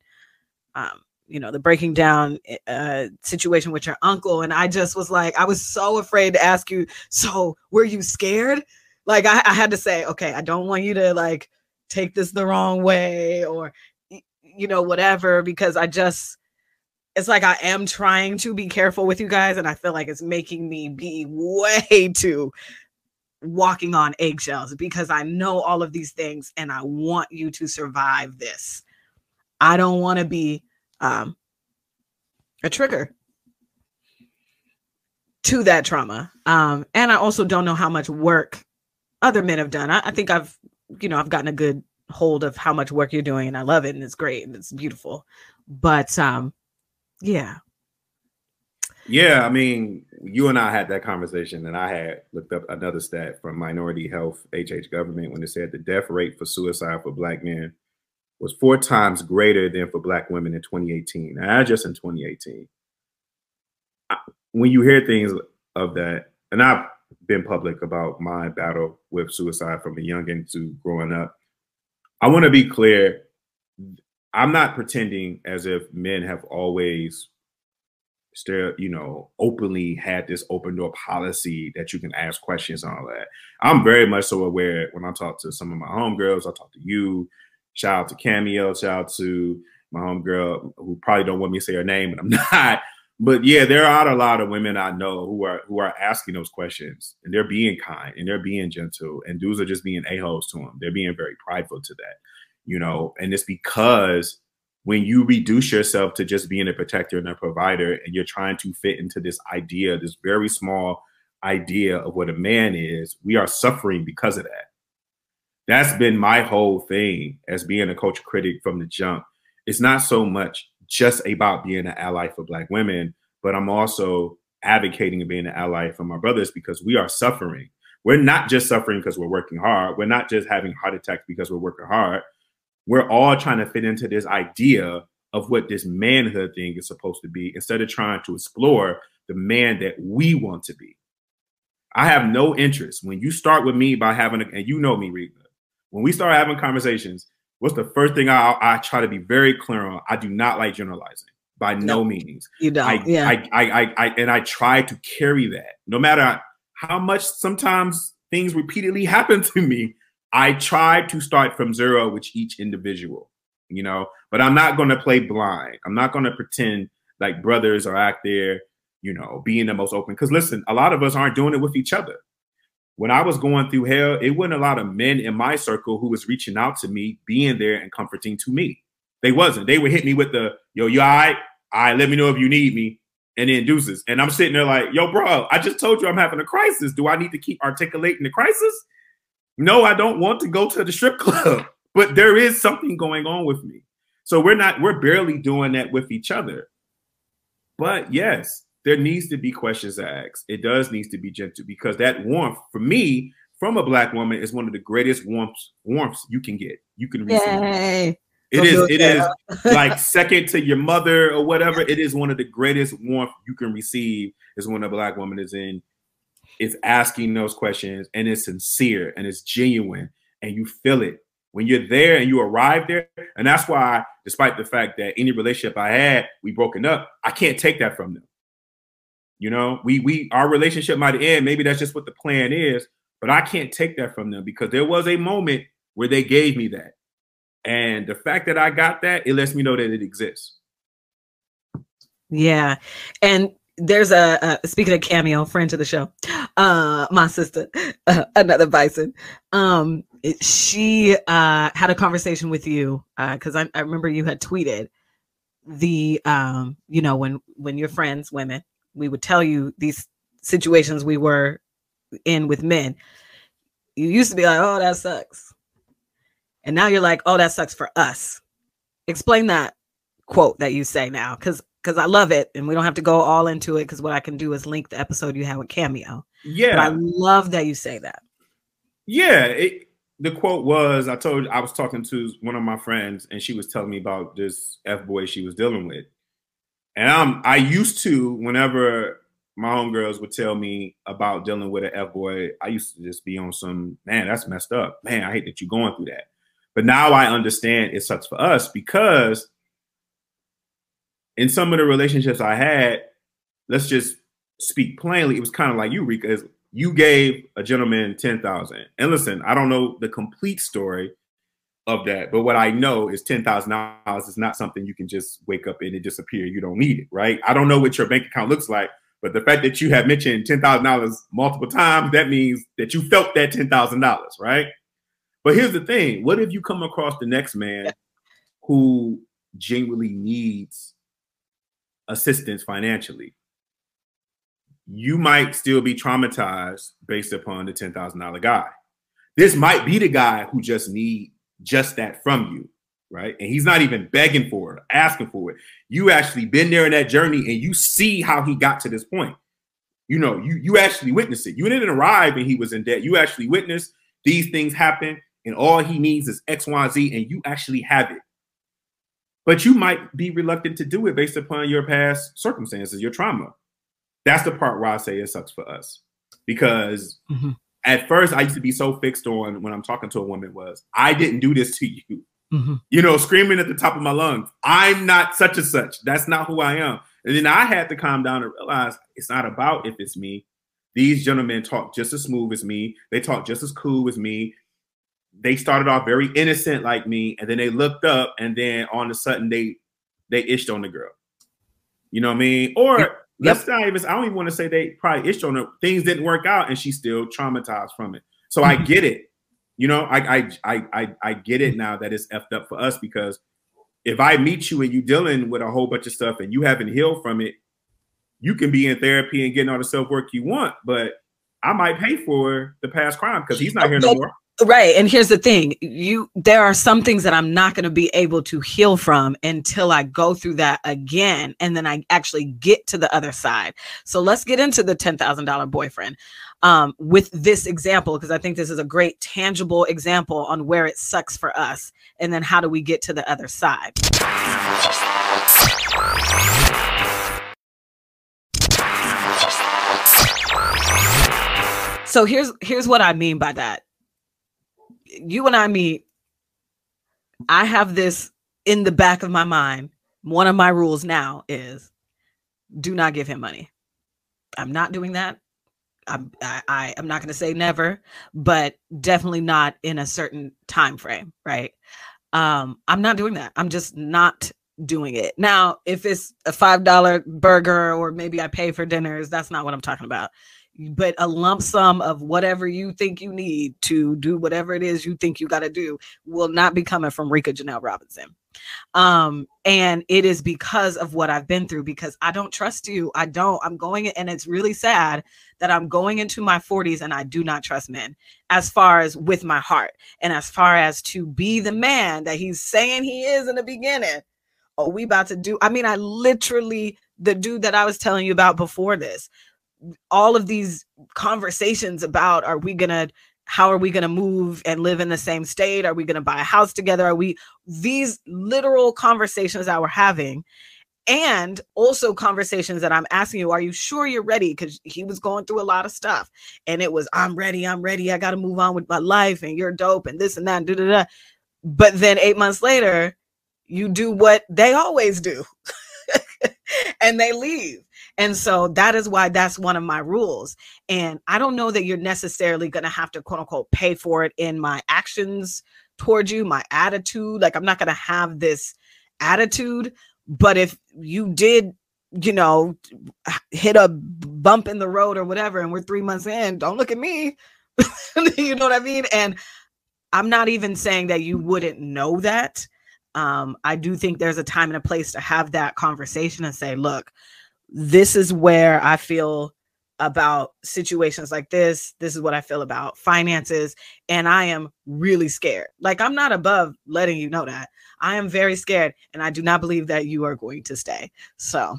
um, you know, the breaking down eh, uh, situation with your uncle. And I just was like, I was so afraid to ask you, so were you scared? Like, I, I had to say, okay, I don't want you to like, take this the wrong way or you know whatever because i just it's like i am trying to be careful with you guys and i feel like it's making me be way [LAUGHS] too walking on eggshells because i know all of these things and i want you to survive this i don't want to be um a trigger to that trauma. Um, and I also don't know how much work other men have done. I, I think I've, you know, I've gotten a good hold of how much work you're doing and I love it and it's great and it's beautiful. But um, yeah. Yeah, I mean, you and I had that conversation, and I had looked up another stat from Minority Health HH Government when it said the death rate for suicide for Black men was four times greater than for Black women in 2018. Now, just in 2018. When you hear things of that, and I've been public about my battle with suicide from a youngin to growing up, I want to be clear. I'm not pretending as if men have always still, you know, openly had this open door policy that you can ask questions and all that. I'm very much so aware when I talk to some of my homegirls, I talk to you, shout out to Cameo, shout out to my homegirl who probably don't want me to say her name, but I'm [LAUGHS] not. But yeah, there are a lot of women I know who are who are asking those questions and they're being kind and they're being gentle and dudes are just being a-holes to them. They're being very prideful to that, you know, and it's because when you reduce yourself to just being a protector and a provider and you're trying to fit into this idea this very small idea of what a man is we are suffering because of that that's been my whole thing as being a culture critic from the jump it's not so much just about being an ally for black women but i'm also advocating and being an ally for my brothers because we are suffering we're not just suffering because we're working hard we're not just having heart attacks because we're working hard we're all trying to fit into this idea of what this manhood thing is supposed to be instead of trying to explore the man that we want to be. I have no interest when you start with me by having a, and you know me, Reka. When we start having conversations, what's the first thing I, I try to be very clear on? I do not like generalizing by no, no means. You don't. I, yeah. I, I, I, I, and I try to carry that no matter how much sometimes things repeatedly happen to me. I tried to start from zero with each individual, you know, but I'm not going to play blind. I'm not going to pretend like brothers are out there, you know, being the most open. Because listen, a lot of us aren't doing it with each other. When I was going through hell, it wasn't a lot of men in my circle who was reaching out to me, being there and comforting to me. They wasn't. They would hit me with the, yo, you all right? All right, let me know if you need me. And then deuces. And I'm sitting there like, yo, bro, I just told you I'm having a crisis. Do I need to keep articulating the crisis? no, I don't want to go to the strip [LAUGHS] club, but there is something going on with me. So we're not, we're barely doing that with each other. But yes, there needs to be questions asked. It does needs to be gentle because that warmth for me from a black woman is one of the greatest warmths warmths you can get. You can receive. Yay. It is, it is like [LAUGHS] second to your mother or whatever. It is one of the greatest warmth you can receive is when a black woman is in is asking those questions and it's sincere and it's genuine and you feel it when you're there and you arrive there. And that's why, despite the fact that any relationship I had, we broken up, I can't take that from them. You know, we we our relationship might end. Maybe that's just what the plan is, but I can't take that from them because there was a moment where they gave me that. And the fact that I got that, it lets me know that it exists. Yeah. And there's a, speaking of cameo friend to the show uh my sister uh, [LAUGHS] another bison um she uh had a conversation with you uh because I, I remember you had tweeted the um you know when when your friends women we would tell you these situations we were in with men you used to be like oh that sucks and now you're like oh that sucks for us explain that quote that you say now because because I love it, and we don't have to go all into it. Because what I can do is link the episode you had with Cameo. Yeah, but I love that you say that. Yeah, it, the quote was I told I was talking to one of my friends, and she was telling me about this f boy she was dealing with, and I'm I used to whenever my homegirls would tell me about dealing with an f boy, I used to just be on some man that's messed up, man. I hate that you're going through that, but now I understand it sucks for us because in some of the relationships I had, let's just speak plainly, it was kind of like you, Reka, you gave a gentleman 10,000. And listen, I don't know the complete story of that, but what I know is $10,000 is not something you can just wake up and it disappear. You don't need it, right? I don't know what your bank account looks like, but the fact that you have mentioned $10,000 multiple times, that means that you felt that $10,000, right? But here's the thing what if you come across the next man who genuinely needs assistance financially. you might still be traumatized based upon the ten thousand dollar guy. This might be the guy who just need just that from you, right? And he's not even begging for it, asking for it. You actually been there in that journey, and you see how he got to this point. You know, you you actually witnessed it. You didn't arrive and he was in debt. You actually witnessed these things happen, and all he needs is X, Y, Z, and you actually have it. But you might be reluctant to do it based upon your past circumstances, your trauma. That's the part where I say it sucks for us because mm-hmm. At first I used to be so fixed on when I'm talking to a woman was I didn't do this to you. Mm-hmm. You know, screaming at the top of my lungs, I'm not such and such. That's not who I am. And then I had to calm down and realize it's not about if it's me. These gentlemen talk just as smooth as me. They talk just as cool as me. They started off very innocent like me, and then they looked up, and then all of a sudden they they ished on the girl. You know what I mean? Or yep. let's not even. I don't even want to say they probably ished on her. Things didn't work out, and she's still traumatized from it. So I mm-hmm. get it. You know, I I I I, I get it now that it's effed up for us because if I meet you and you dealing with a whole bunch of stuff and you haven't healed from it, you can be in therapy and getting all the self work you want, but I might pay for the past crime because he's not here no more. Right. And here's the thing you, there are some things that I'm not going to be able to heal from until I go through that again. And then I actually get to the other side. So let's get into the $10,000 boyfriend um, with this example, because I think this is a great tangible example on where it sucks for us. And then how do we get to the other side? So here's here's what I mean by that you and I meet, I have this in the back of my mind. One of my rules now is do not give him money. I'm not doing that. I'm, I, I am not going to say never, but definitely not in a certain time frame, right? Um, I'm not doing that. I'm just not doing it. Now, if it's a five dollar burger or maybe I pay for dinners, that's not what I'm talking about but a lump sum of whatever you think you need to do whatever it is you think you got to do will not be coming from Reka Janelle Robinson. Um, and it is because of what I've been through, because I don't trust you. I don't. I'm going, and it's really sad that I'm going into my 40s and I do not trust men as far as with my heart and as far as to be the man that he's saying he is in the beginning. Oh, we about to do. I mean, I literally, the dude that I was telling you about before this, all of these conversations about are we gonna how are we going to move and live in the same state? Are we going to buy a house together? Are we these literal conversations that we're having? And also conversations that I'm asking you, are you sure you're ready? Because he was going through a lot of stuff. And it was, I'm ready, I'm ready, I got to move on with my life, and you're dope, and this and that, and da, da, da. But then eight months later, you do what they always do. [LAUGHS] [LAUGHS] and they leave and so that is why that's one of my rules. And I don't know that you're necessarily going to have to quote unquote pay for it in my actions towards you, my attitude. Like I'm not going to have this attitude. But if you did, you know, hit a bump in the road or whatever, and we're three months in, don't look at me. [LAUGHS] you know what I mean? And I'm not even saying that you wouldn't know that. Um, I do think there's a time and a place to have that conversation and say, look, this is where I feel about situations like this. This is what I feel about finances. And I am really scared. Like, I'm not above letting you know that. I am very scared. And I do not believe that you are going to stay. So.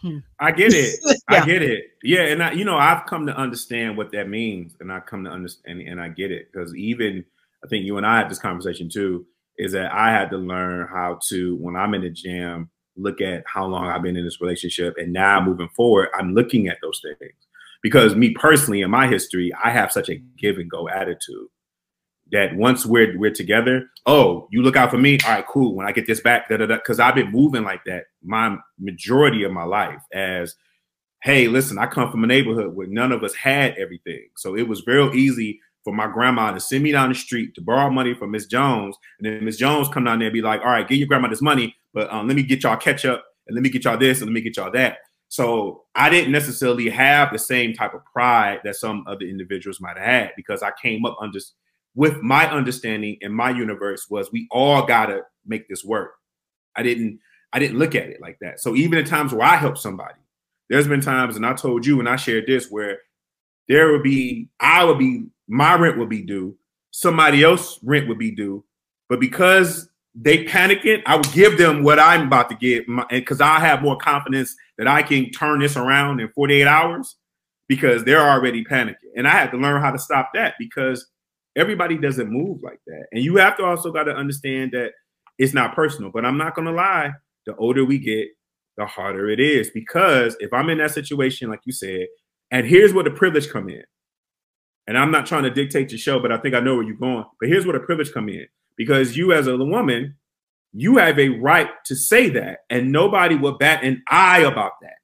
Hmm. I get it. [LAUGHS] yeah. I get it. Yeah, and I, you know, I've come to understand what that means, and I come to understand, and I get it because even I think you and I had this conversation too. Is that I had to learn how to when I'm in the gym look at how long I've been in this relationship. And now moving forward, I'm looking at those things. Because me personally, in my history, I have such a give and go attitude that once we're we're together, oh, you look out for me. All right, cool. When I get this back. Because I've been moving like that my majority of my life. As hey, listen, I come from a neighborhood where none of us had everything, so it was real easy for my grandma to send me down the street to borrow money from Miss Jones, and then Miss Jones come down there and be like, "All right, give your grandma this money, but um, let me get y'all ketchup, and let me get y'all this, and let me get y'all that." So I didn't necessarily have the same type of pride that some other individuals might have had because I came up under with my understanding in my universe was we all gotta make this work. I didn't I didn't look at it like that. So even in times where I help somebody, there's been times, and I told you, and I shared this, where there would be, I would be, my rent would be due, somebody else rent would be due, but because they panicking, I would give them what I'm about to get, because I have more confidence that I can turn this around in 48 hours because they're already panicking. And I had to learn how to stop that because everybody doesn't move like that. And you have to also got to understand that it's not personal. But I'm not gonna lie, the older we get, the harder it is. Because if I'm in that situation, like you said, and here's where the privilege come in. And I'm not trying to dictate your show, but I think I know where you're going. But here's where the privilege come in. Because you as a woman, you have a right to say that. And nobody will bat an eye about that.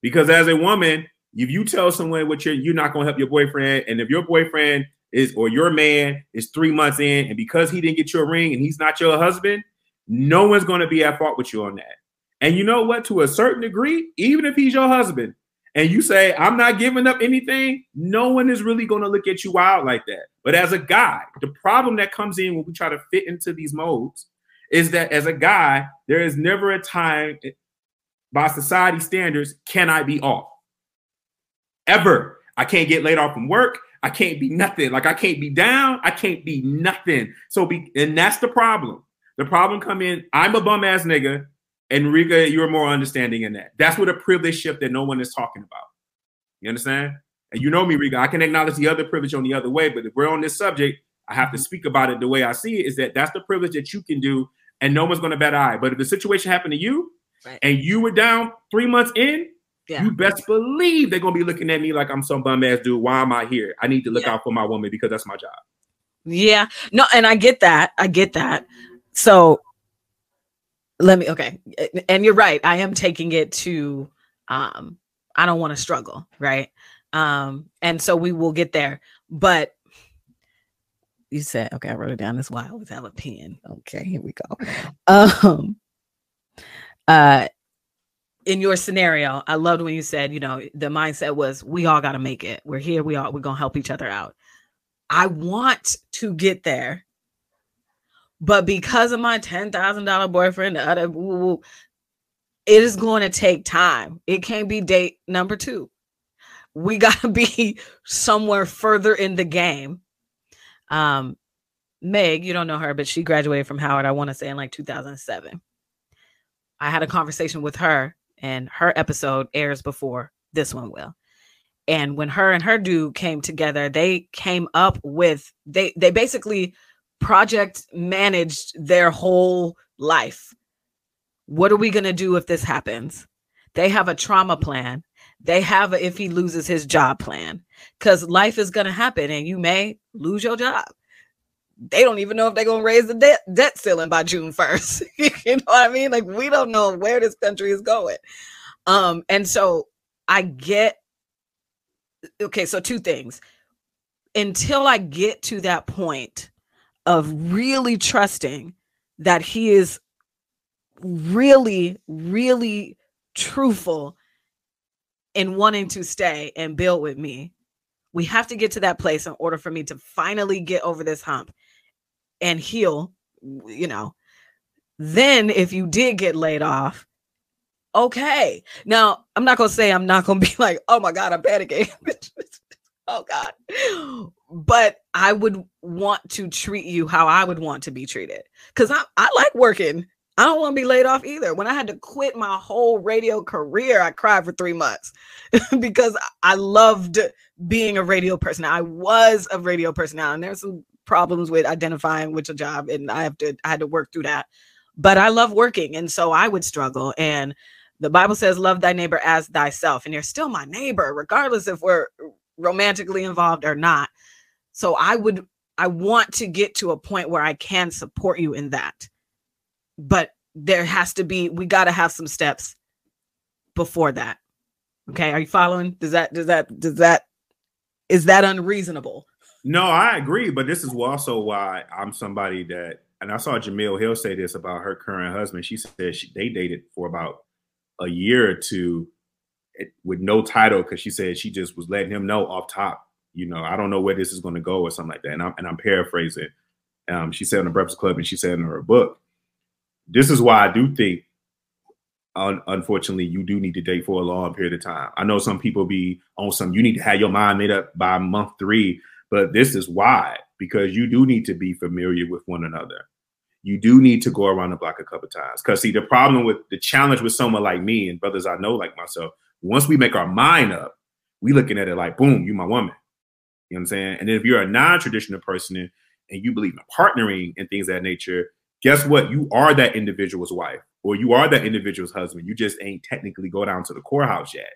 Because as a woman, if you tell someone what you're you're not gonna help your boyfriend, and if your boyfriend is or your man is three months in, and because he didn't get you a ring and he's not your husband, no one's gonna be at fault with you on that. And you know what? To a certain degree, even if he's your husband, and you say, I'm not giving up anything, no one is really going to look at you out like that. But as a guy, the problem that comes in when we try to fit into these modes is that as a guy, there is never a time by society standards can I be off. Ever. I can't get laid off from work. I can't be nothing. Like I can't be down. I can't be nothing. So be and that's the problem. The problem come in. I'm a bum ass nigga, and Reka, you're more understanding in that. That's what a privilege shift that no one is talking about. You understand? And you know me, Reka. I can acknowledge the other privilege on the other way, but if we're on this subject, I have to mm-hmm. speak about it the way I see it. Is that that's the privilege that you can do, and no one's going to bet eye. But if the situation happened to you, right. and you were down three months in, yeah. You best believe they're gonna be looking at me like I'm some bum ass dude. Why am I here? I need to look yeah. out for my woman because that's my job. Yeah, no, and I get that. I get that. So let me okay. And you're right. I am taking it to um I don't want to struggle, right? Um, and so we will get there. But you said, okay, I wrote it down. That's why I always have a pen. Okay, here we go. Um uh in your scenario, I loved when you said, you know, the mindset was we all got to make it. We're here. We all we're gonna help each other out. I want to get there, but because of my ten thousand dollar boyfriend, the other, it is going to take time. It can't be date number two. We [LAUGHS] got to be somewhere further in the game. Um, Meg, you don't know her, but she graduated from Howard. I want to say in like 2007. I had a conversation with her and her episode airs before this one will. And when her and her dude came together, they came up with they they basically project managed their whole life. What are we going to do if this happens? They have a trauma plan. They have a if he loses his job plan cuz life is going to happen and you may lose your job they don't even know if they're gonna raise the debt debt ceiling by June 1st. [LAUGHS] you know what I mean? Like we don't know where this country is going. Um, and so I get okay, so two things. Until I get to that point of really trusting that he is really, really truthful in wanting to stay and build with me. We have to get to that place in order for me to finally get over this hump and heal, you know, then if you did get laid off, okay. Now, I'm not going to say I'm not going to be [LAUGHS] like, oh my God, I'm panicking. [LAUGHS] oh God. But I would want to treat you how I would want to be treated because I, I like working. I don't want to be laid off either. When I had to quit my whole radio career, I cried for three months [LAUGHS] because I loved being a radio person. I was a radio personality, and there's some problems with identifying which a job and I have to I had to work through that. But I love working and so I would struggle and the Bible says love thy neighbor as thyself and you're still my neighbor regardless if we're romantically involved or not. So I would I want to get to a point where I can support you in that. But there has to be we got to have some steps before that. Okay, are you following? Does that does that does that is that unreasonable? No, I agree, but this is also why I'm somebody that, and I saw Jemele Hill say this about her current husband. She said she, they dated for about a year or two with no title because she said she just was letting him know off top, you know, I don't know where this is going to go or something like that. And I'm, and I'm paraphrasing. Um, she said in the Breakfast Club and she said in her book, this is why I do think un- unfortunately, you do need to date for a long period of time. I know some people be on some, you need to have your mind made up by month three, but this is why, because you do need to be familiar with one another. You do need to go around the block a couple times. Because, see, the problem with the challenge with someone like me and brothers I know like myself, once we make our mind up, we looking at it like, boom, you my woman. You know what I'm saying? And then if you're a non-traditional person and you believe in partnering and things of that nature, guess what? You are that individual's wife or you are that individual's husband. You just ain't technically go down to the courthouse yet.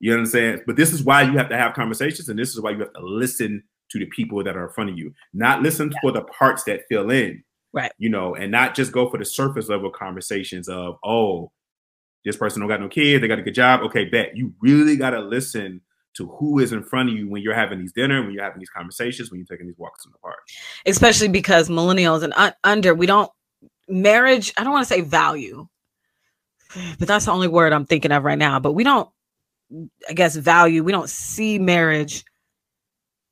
You know what I'm saying? But this is why you have to have conversations, and this is why you have to listen to the people that are in front of you, not listen yeah. for the parts that fill in. Right. You know, and not just go for the surface level conversations of, oh, this person don't got no kids, they got a good job. Okay, bet. You really got to listen to who is in front of you when you're having these dinner, when you're having these conversations, when you're taking these walks in the park. Especially because millennials and un- under, we don't marriage. I don't want to say value, but that's the only word I'm thinking of right now. But we don't, I guess, value. We don't see marriage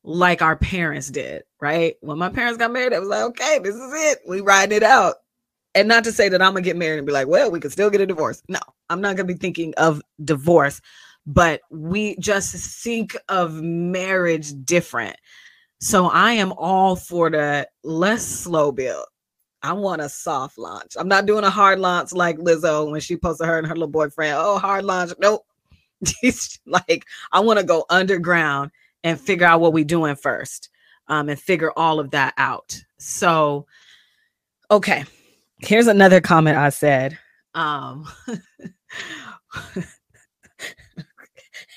like our parents did, right? When my parents got married, I was like, okay, this is it. We riding it out. And not to say that I'm gonna get married and be like, well, we could still get a divorce. No, I'm not gonna be thinking of divorce but we just think of marriage different. So I am all for the less slow build. I want a soft launch. I'm not doing a hard launch like Lizzo when she posted her and her little boyfriend. Oh, hard launch. Nope. [LAUGHS] Like, I want to go underground and figure out what we're doing first um, and figure all of that out. So, okay. Here's another comment I said. Um, [LAUGHS]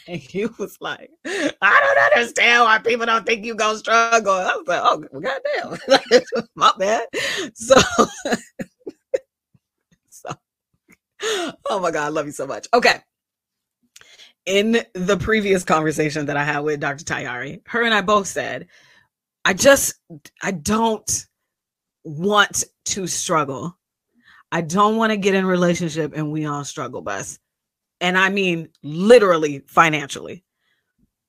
And he was like, I don't understand why people don't think you gonna struggle. I was like, oh goddamn, [LAUGHS] my bad. So, [LAUGHS] so oh my god, I love you so much. Okay. In the previous conversation that I had with Dr. Tayari, her and I both said, I just I don't want to struggle. I don't want to get in relationship and we all struggle bus. And I mean literally financially.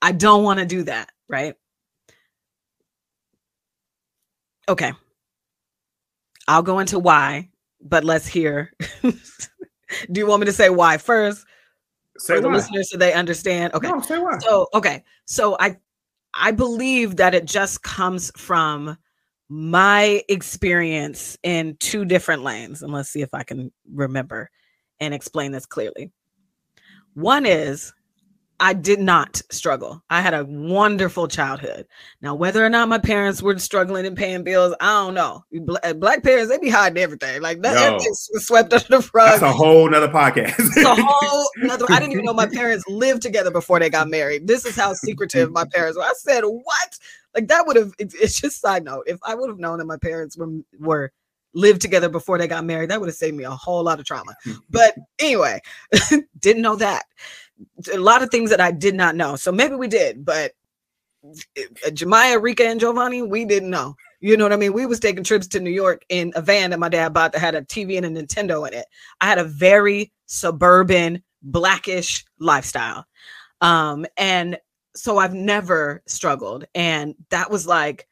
I don't want to do that, right? Okay. I'll go into why, but let's hear. [LAUGHS] do you want me to say why first? Say for the why. listeners so they understand. Okay. No. So, okay. So I I believe that it just comes from my experience in two different lanes. And let's see if I can remember and explain this clearly. One is I did not struggle. I had a wonderful childhood. Now, whether or not my parents were struggling and paying bills, I don't know. Uh, black parents, they be hiding everything. Like that Yo. everything's swept under the rug. That's a whole nother podcast. It's a whole [LAUGHS] another. I didn't even know my parents lived together before they got married. This is how secretive my parents were. I said, "What?" Like that would have. It, [LAUGHS] it's just side note. If I would have known that my parents were were lived together before they got married, that would have saved me a whole lot of trauma. [LAUGHS] But anyway, [LAUGHS] didn't know that. A lot of things that I did not know. So maybe we did, but uh, Jemiah, Reka, and Giovanni, we didn't know. You know what I mean? We was taking trips to New York in a van that my dad bought that had a TV and a Nintendo in it. I had a very suburban, blackish lifestyle. Um, and so I've never struggled. And that was like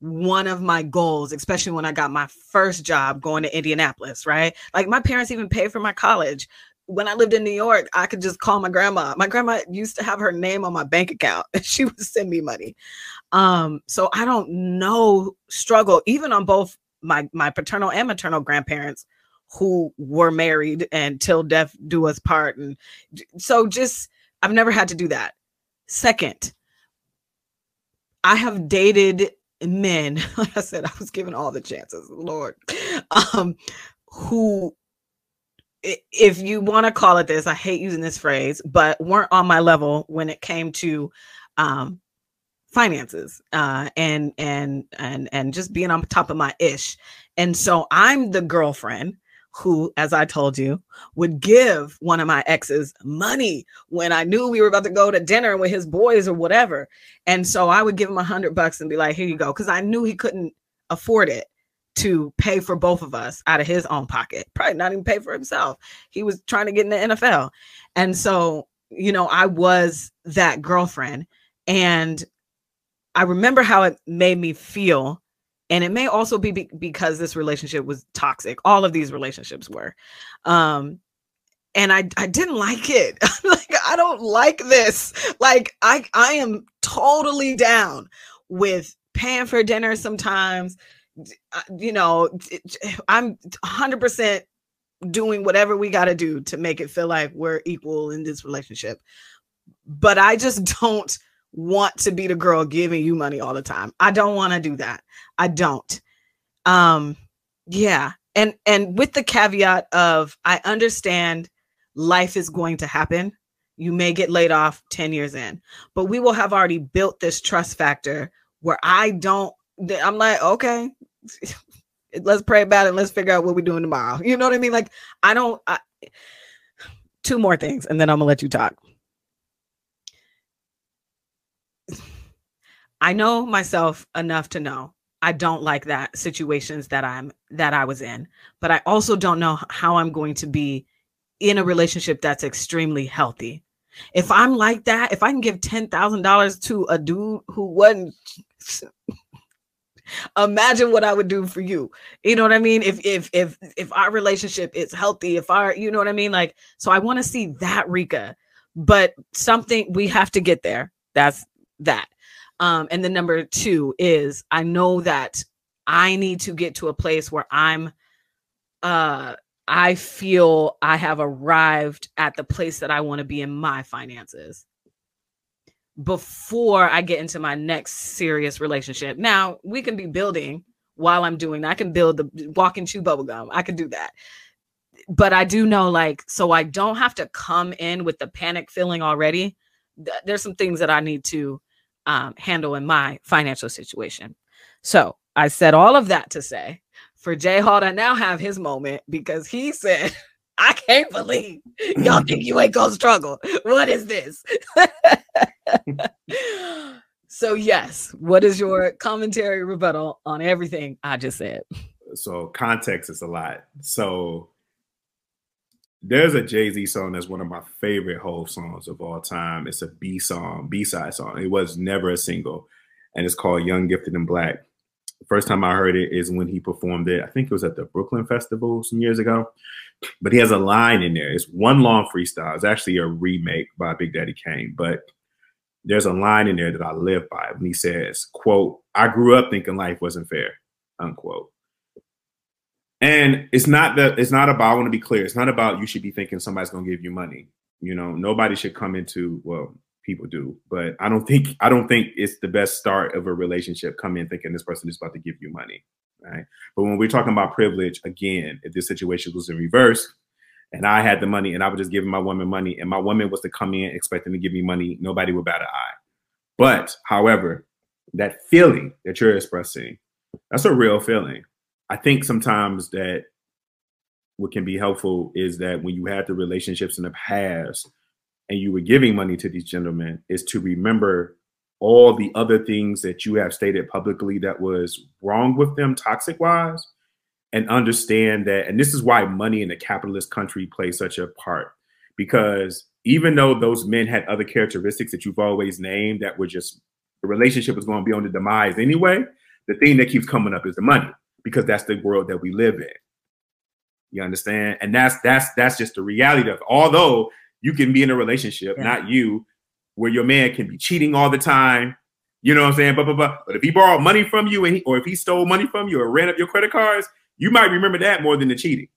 one of my goals, especially when I got my first job going to Indianapolis, right? Like my parents even paid for my college. When I lived in New York, I could just call my grandma. My grandma used to have her name on my bank account and [LAUGHS] she would send me money. Um, so I don't know struggle, even on both my my paternal and maternal grandparents who were married and till death do us part. And so just I've never had to do that. Second, I have dated men, [LAUGHS] like I said, I was given all the chances, Lord, um, who, if you want to call it this, I hate using this phrase, but weren't on my level when it came to um, finances uh, and and and and just being on top of my ish. And so I'm the girlfriend who, as I told you, would give one of my exes money when I knew we were about to go to dinner with his boys or whatever. And so I would give him a hundred bucks and be like, here you go. Cause I knew he couldn't afford it to pay for both of us out of his own pocket, probably not even pay for himself. He was trying to get in the NFL. And so, you know, I was that girlfriend. And I remember how it made me feel and it may also be, be because this relationship was toxic all of these relationships were um and I I didn't like it. [LAUGHS] like I don't like this. Like I I am totally down with paying for dinner sometimes. Uh, you know, I'm 100% doing whatever we got to do to make it feel like we're equal in this relationship. But I just [LAUGHS] don't want to be the girl giving you money all the time. I don't want to do that. I don't. Um yeah. And and with the caveat of I understand life is going to happen. You may get laid off 10 years in, but we will have already built this trust factor where I don't, I'm like, okay, [LAUGHS] let's pray about it. let's figure out what we're doing tomorrow. You know what I mean? Like, I don't, I, two more things and then I'm gonna let you talk. I know myself enough to know I don't like that situations that I'm that I was in, but I also don't know how I'm going to be in a relationship that's extremely healthy. If I'm like that, if I can give $10,000 to a dude who wasn't [LAUGHS] imagine what I would do for you. You know what I mean? If if if if our relationship is healthy, if our you know what I mean? Like so I want to see that Reka, but something we have to get there. That's that. Um and the number 2 is I know that I need to get to a place where I'm uh I feel I have arrived at the place that I want to be in my finances before I get into my next serious relationship. Now, we can be building while I'm doing that. I can build the walk and chew bubble gum. I can do that. But I do know like so I don't have to come in with the panic feeling already. There's some things that I need to um, handle in my financial situation. So I said all of that to say for J. Hall to now have his moment because he said, [LAUGHS] I can't believe y'all think you ain't gonna struggle. What is this? [LAUGHS] so, yes, what is your commentary rebuttal on everything I just said? So, context is a lot. So, there's a Jay Z song that's one of my favorite whole songs of all time. It's a B song, B side song. It was never a single, and it's called Young, Gifted, and Black. The first time I heard it is when he performed it. I think it was at the Brooklyn Festival some years ago. But he has a line in there. It's one long freestyle. It's actually a remake by Big Daddy Kane, but there's a line in there that I live by when he says, quote, I grew up thinking life wasn't fair, unquote. And it's not that it's not about, I want to be clear, it's not about you should be thinking somebody's gonna give you money. You know, nobody should come into, well, people do, but I don't think I don't think it's the best start of a relationship. Come in thinking this person is about to give you money, right? But when we're talking about privilege, again, if this situation was in reverse, and I had the money and I was just giving my woman money, and my woman was to come in expecting to give me money, nobody would bat an eye. But however, that feeling that you're expressing, that's a real feeling. I think sometimes that what can be helpful is that when you had the relationships in the past and you were giving money to these gentlemen is to remember all the other things that you have stated publicly that was wrong with them toxic wise and understand that and this is why money in a capitalist country plays such a part. Because even though those men had other characteristics that you've always named that were just the relationship was going to be on the demise anyway the thing that keeps coming up is the money because that's the world that we live in you understand and that's that's that's just the reality of it. although you can be in a relationship, yeah. not you, where your man can be cheating all the time. You know what I'm saying? But, but, but, but if he borrowed money from you and he, or if he stole money from you or ran up your credit cards, you might remember that more than the cheating.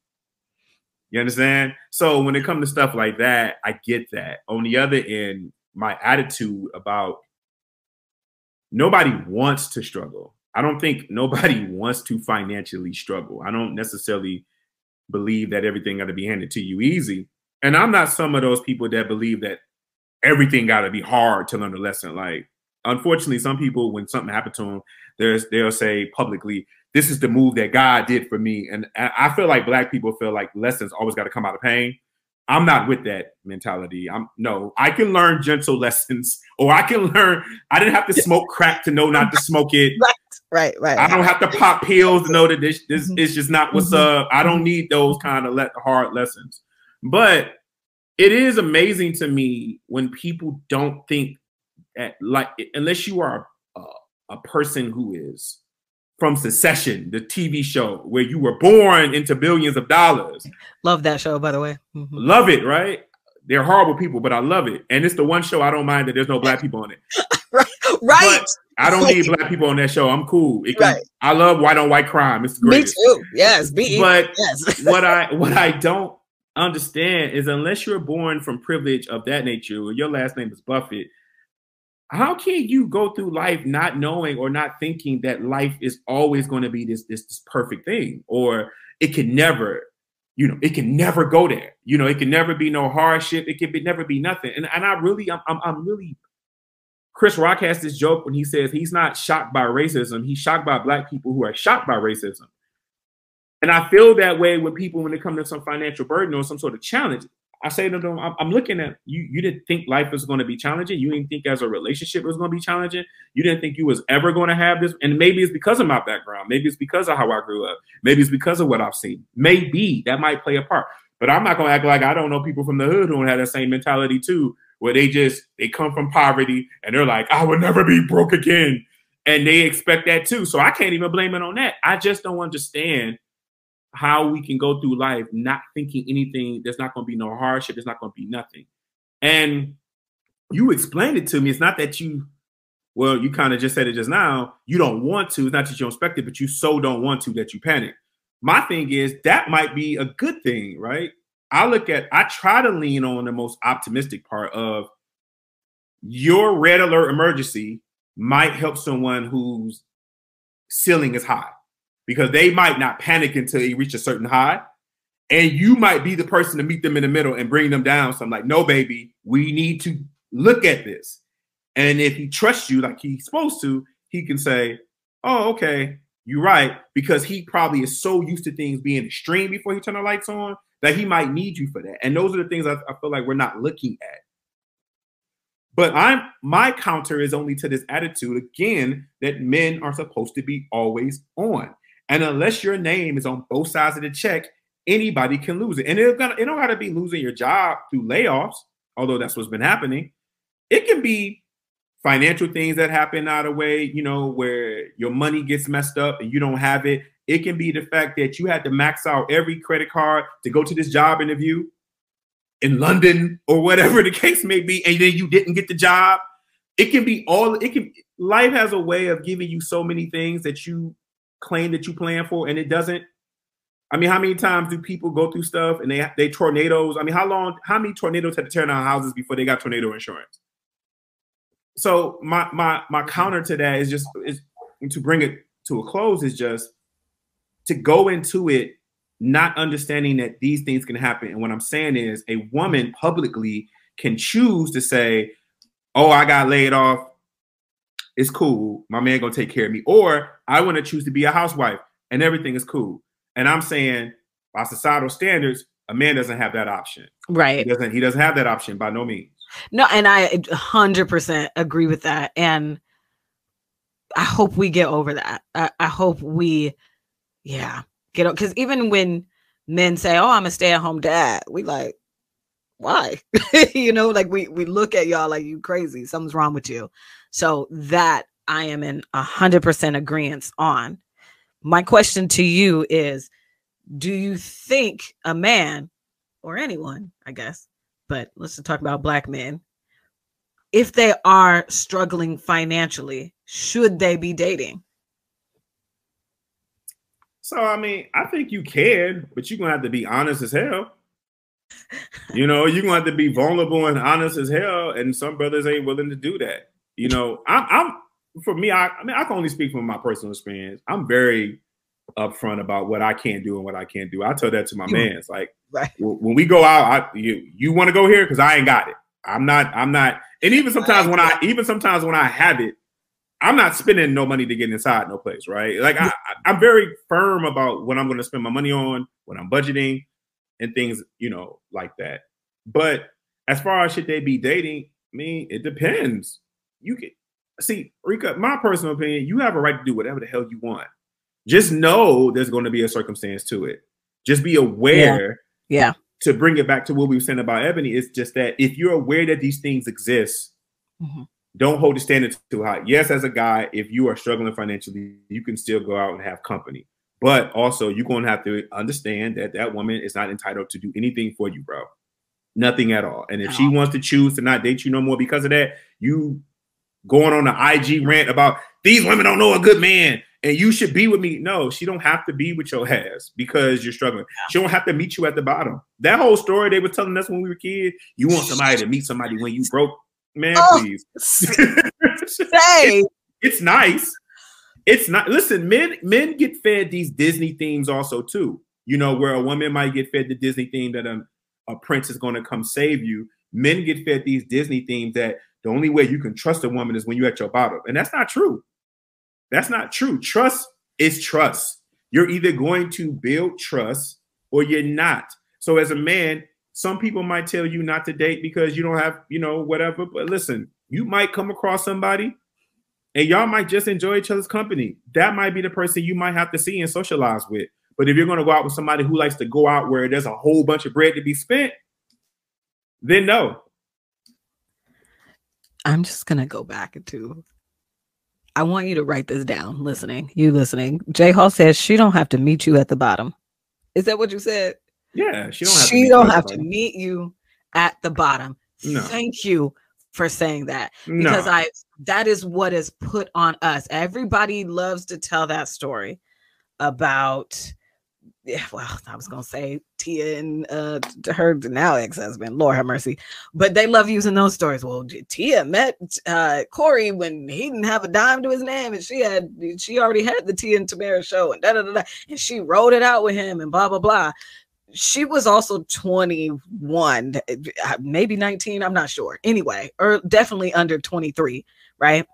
You understand? So when it comes to stuff like that, I get that. On the other end, my attitude about nobody wants to struggle. I don't think nobody [LAUGHS] wants to financially struggle. I don't necessarily believe that everything got to be handed to you easy. And I'm not some of those people that believe that everything got to be hard to learn a lesson. Like, unfortunately, some people, when something happened to them, there's they'll say publicly, "This is the move that God did for me." And I feel like Black people feel like lessons always got to come out of pain. I'm not with that mentality. I'm no, I can learn gentle [LAUGHS] lessons, or I can learn. I didn't have to smoke crack to know not to smoke it. [LAUGHS] Right, right, right. I don't have to pop pills to know that this, this mm-hmm. is just not what's mm-hmm. up. I don't need those kind of let hard lessons. But it is amazing to me when people don't think that, like, unless you are a, a person who is from Succession, the TV show where you were born into billions of dollars. Love that show, by the way. Mhm. Love it, right? They're horrible people, but I love it. And it's the one show I don't mind that there's no black people on it. [LAUGHS] Right. But I don't need black people on that show. I'm cool. It can- Right. I love white on white crime. It's great. Me too. Yes. Be But yes. [LAUGHS] what I what I don't understand is unless you're born from privilege of that nature, or your last name is Buffett, how can you go through life not knowing or not thinking that life is always going to be this this, this perfect thing, or it can never, you know, it can never go there. You know, it can never be no hardship. It can be never be nothing. And and I really, I'm I'm, I'm really. Chris Rock has this joke when he says he's not shocked by racism. He's shocked by black people who are shocked by racism. And I feel that way with people when they come to some financial burden or some sort of challenge. I say to them, I'm, looking at you. You didn't think life was going to be challenging. You didn't think as a relationship was going to be challenging. You didn't think you was ever going to have this. And maybe it's because of my background. Maybe it's because of how I grew up. Maybe it's because of what I've seen. Maybe that might play a part. But I'm not going to act like I don't know people from the hood who don't have that same mentality too, where they just they come from poverty and they're like, I will never be broke again, and they expect that too. So I can't even blame it on that. I just don't understand how we can go through life not thinking anything. There's not going to be no hardship. There's not going to be nothing. And you explained it to me. It's not that you, well, you kind of just said it just now. You don't want to. It's not that you don't expect it, but you so don't want to that you panic. My thing is that might be a good thing, right? I look at, I try to lean on the most optimistic part of your red alert emergency might help someone whose ceiling is high because they might not panic until you reach a certain high. And you might be the person to meet them in the middle and bring them down. So I'm like, no, baby, we need to look at this. And if he trusts you like he's supposed to, he can say, oh, okay, you're right. Because he probably is so used to things being extreme before he turn the lights on that he might need you for that. And those are the things I, I feel like we're not looking at. But I'm my counter is only to this attitude again that men are supposed to be always on. And unless your name is on both sides of the check, anybody can lose it. And it it don't gotta be losing your job through layoffs, although that's what's been happening. It can be financial things that happen out of way, you know, where your money gets messed up and you don't have it. It can be the fact that you had to max out every credit card to go to this job interview in London or whatever [LAUGHS] the case may be, and then you didn't get the job. It can be all it can life has a way of giving you so many things that you claim that you plan for and it doesn't. I mean, how many times do people go through stuff and they they tornadoes? I mean, how long how many tornadoes had to tear down houses before they got tornado insurance? So my my my counter to that is just is to bring it to a close is just to go into it not understanding that these things can happen. And what I'm saying is a woman publicly can choose to say, Oh, I got laid off. It's cool. My man gonna take care of me. Or I want to choose to be a housewife and everything is cool. And I'm saying by societal standards, a man doesn't have that option. He right. doesn't, he doesn't have that option by no means. No, and I 100% agree with that. And I hope we get over that. I, I hope we, yeah, get over. Because even when men say, "Oh, I'm a stay-at-home dad," we like, why? [LAUGHS] you know, like we we look at y'all like you crazy. Something's wrong with you. So that I am in a hundred percent agreement on. My question to you is: Do you think a man or anyone, I guess, but let's talk about black men. If they are struggling financially, should they be dating? So I mean, I think you can, but you're gonna have to be honest as hell. You know, you're gonna have to be vulnerable and honest as hell, and some brothers ain't willing to do that. You know, I'm, I'm for me, I, I mean, I can only speak from my personal experience. I'm very upfront about what I can't do and what I can't do. I tell that to my man's like Right. when we go out, I you you want to go here because I ain't got it. I'm not. I'm not. And even sometimes when I even sometimes when I have it, I'm not spending no money to get inside no place. Right? Like I, I'm very firm about what I'm going to spend my money on, what I'm budgeting, and things you know like that. But as far as should they be dating, I mean, it depends. You can see, Reka. My personal opinion, you have a right to do whatever the hell you want. Just know there's going to be a circumstance to it. Just be aware Yeah. to bring it back to what we were saying about Eboni, it's just that if you're aware that these things exist, Mhm. Don't hold the standard too high. Yes, as a guy, if you are struggling financially, you can still go out and have company. But also, you're going to have to understand that that woman is not entitled to do anything for you, bro. Nothing at all. And if she wants to choose to not date you no more because of that, you going on an IG rant about these women don't know a good man and you should be with me. No, she don't have to be with your ass because you're struggling. She don't have to meet you at the bottom. That whole story they were telling us when we were kids. You want somebody to meet somebody when you broke, man. Oh, please. [LAUGHS] Say it's nice. It's not. Listen, men men get fed these Disney themes also too. You know where a woman might get fed the Disney theme that a, a prince is going to come save you. Men get fed these Disney themes that the only way you can trust a woman is when you're at your bottom. And that's not true. That's not true. Trust is trust. You're either going to build trust or you're not. So as a man, some people might tell you not to date because you don't have, you know, whatever. But listen, you might come across somebody and y'all might just enjoy each other's company. That might be the person you might have to see and socialize with. But if you're going to go out with somebody who likes to go out where there's a whole bunch of bread to be spent, then no. I'm just gonna go back to I want you to write this down. Listening, you listening. J Hall says she don't have to meet you at the bottom. Is that what you said? Yeah, she don't have. She to don't have to meet you at the bottom. No. Thank you for saying that because No. I that is what is put on us. Everybody loves to tell that story about yeah, well, I was gonna say Tia and uh her now ex-husband, Lord have mercy. But they love using those stories. Well, Tia met uh Corey when he didn't have a dime to his name, and she had she already had the Tia and Tamera show, and da da da da, and she wrote it out with him, and blah blah blah. She was also 21, uh, maybe 19, I'm not sure. Anyway, or definitely under 23, right?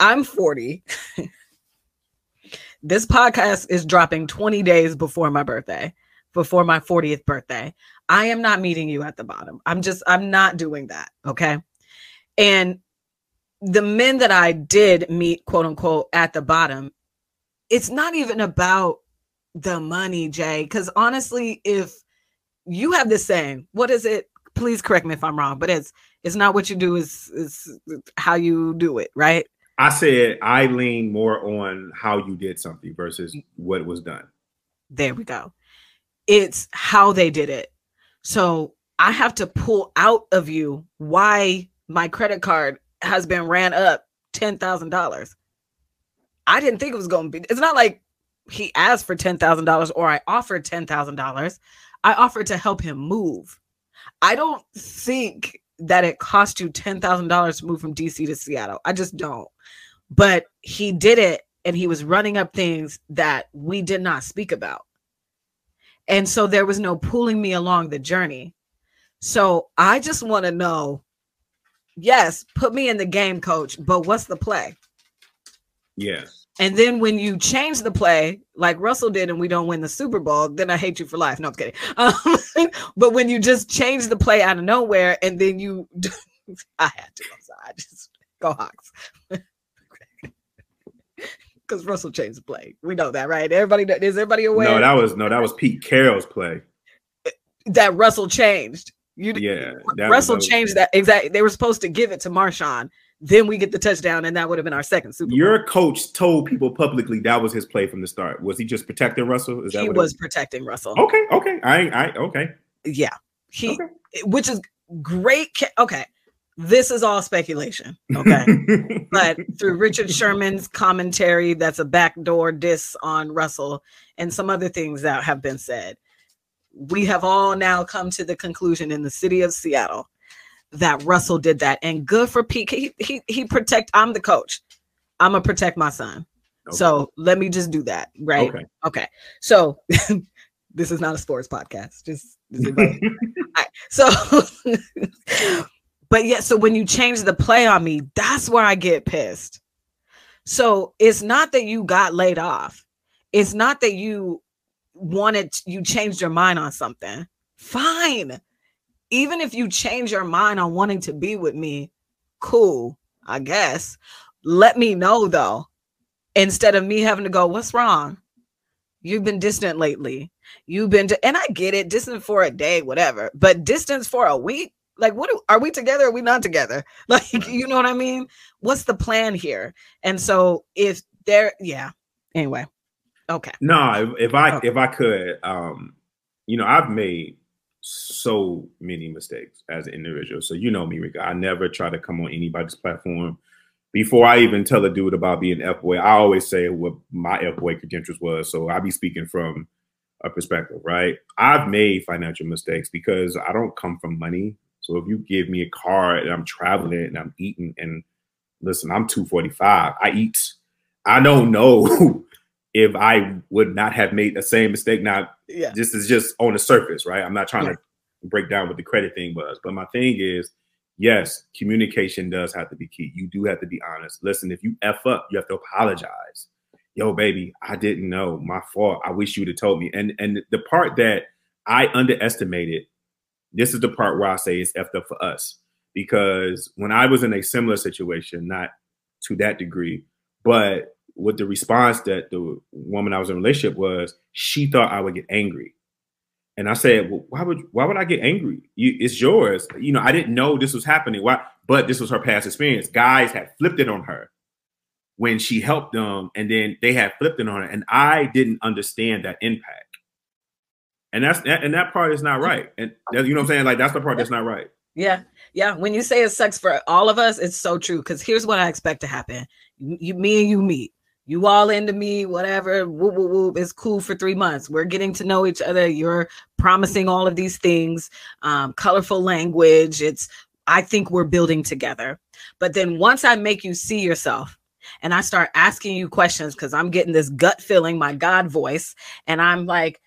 I'm 40. [LAUGHS] this podcast is dropping 20 days before my birthday, before my 40th birthday. I am not meeting you at the bottom. I'm just, I'm not doing that. Okay. And the men that I did meet, quote unquote, at the bottom, it's not even about the money, Jay. Because honestly, if you have this saying, what is it? Please correct me if I'm wrong, but it's it's not what you do, is is how you do it, right? I said I lean more on how you did something versus what was done. There we go. It's how they did it. So I have to pull out of you why my credit card has been ran up $10,000. I didn't think it was going to be. It's not like he asked for $10,000 or I offered $10,000. I offered to help him move. I don't think that it cost you $10,000 to move from DC to Seattle. I just don't. But he did it and he was running up things that we did not speak about. And so there was no pulling me along the journey. So I just want to know yes, put me in the game, coach, but what's the play? Yeah. And then when you change the play, like Russell did, and we don't win the Super Bowl, then I hate you for life. No, I'm kidding. [LAUGHS] Um, but when you just change the play out of nowhere, and then you, [LAUGHS] I had to. I'm sorry. I just go Hawks. [LAUGHS] Because Russell changed the play. We know that, right? Everybody, is everybody aware No, that was no, that was Pete Carroll's play. that Russell changed? You, Yeah. Russell was- changed that exactly. They were supposed to give it to Marshawn. Then we get the touchdown, and that would have been our second Super Bowl. Your coach told people publicly that was his play from the start. Was he just protecting Russell? Is that he what it was protecting Russell. Okay, okay. I I okay. Yeah. He Okay. which is great. Okay. This is all speculation. Okay. [LAUGHS] but through Richard Sherman's commentary, that's a backdoor diss on Russell and some other things that have been said. We have all now come to the conclusion in the city of Seattle that Russell did that. And good for Pete. He he, he protect. I'm the coach. I'm gonna protect my son. So let me just do that. Right. Okay. Okay. So [LAUGHS] this is not a sports podcast. Just about- [LAUGHS] so [LAUGHS] but yeah, so when you change the play on me, that's where I get pissed. So it's not that you got laid off. It's not that you wanted you changed your mind on something. Fine. Even if you change your mind on wanting to be with me, cool, I guess. Let me know though. Instead of me having to go, what's wrong? You've been distant lately. You've been, and I get it, distant for a day, whatever, but distance for a week, Like, what do, are we together? Or are we not together? [LAUGHS] Like, you know what I mean? What's the plan here? And so if there, yeah. Anyway, okay. No, if, if I okay. if I could, um, you know, I've made so many mistakes as an individual. So you know me, Reka. I never try to come on anybody's platform before I even tell a dude about being F boy. I always say what my F boy credentials was. So I be speaking from a perspective, right? I've made financial mistakes because I don't come from money. So if you give me a car and I'm traveling and I'm eating and listen, I'm 245. I eat. I don't know [LAUGHS] if I would not have made the same mistake. Now, yeah. this is just on the surface, right? I'm not trying yeah. to break down what the credit thing was. But my thing is, yes, communication does have to be key. You do have to be honest. Listen, if you F up, you have to apologize yo, baby, I didn't know. My fault. I wish you'd have told me. And and the part that I underestimated, this is the part where I say it's effed up for us. Because when I was in a similar situation, not to that degree, but with the response that the woman I was in relationship was, she thought I would get angry. And I said, well, why would why would I get angry? You, it's yours. You know, I didn't know this was happening. Why? But this was her past experience. Guys had flipped it on her when she helped them and then they had flipped it on her and i didn't understand that impact and that's and that part is not right and you know what i'm saying like that's the part that's not right yeah yeah when you say it sucks for all of us it's so true because here's what i expect to happen you, me and you meet you all into me whatever whoop, whoop, whoop. it's cool for three months we're getting to know each other you're promising all of these things um, colorful language it's i think we're building together but then once i make you see yourself and I start asking you questions because I'm getting this gut feeling, my God voice. And I'm like,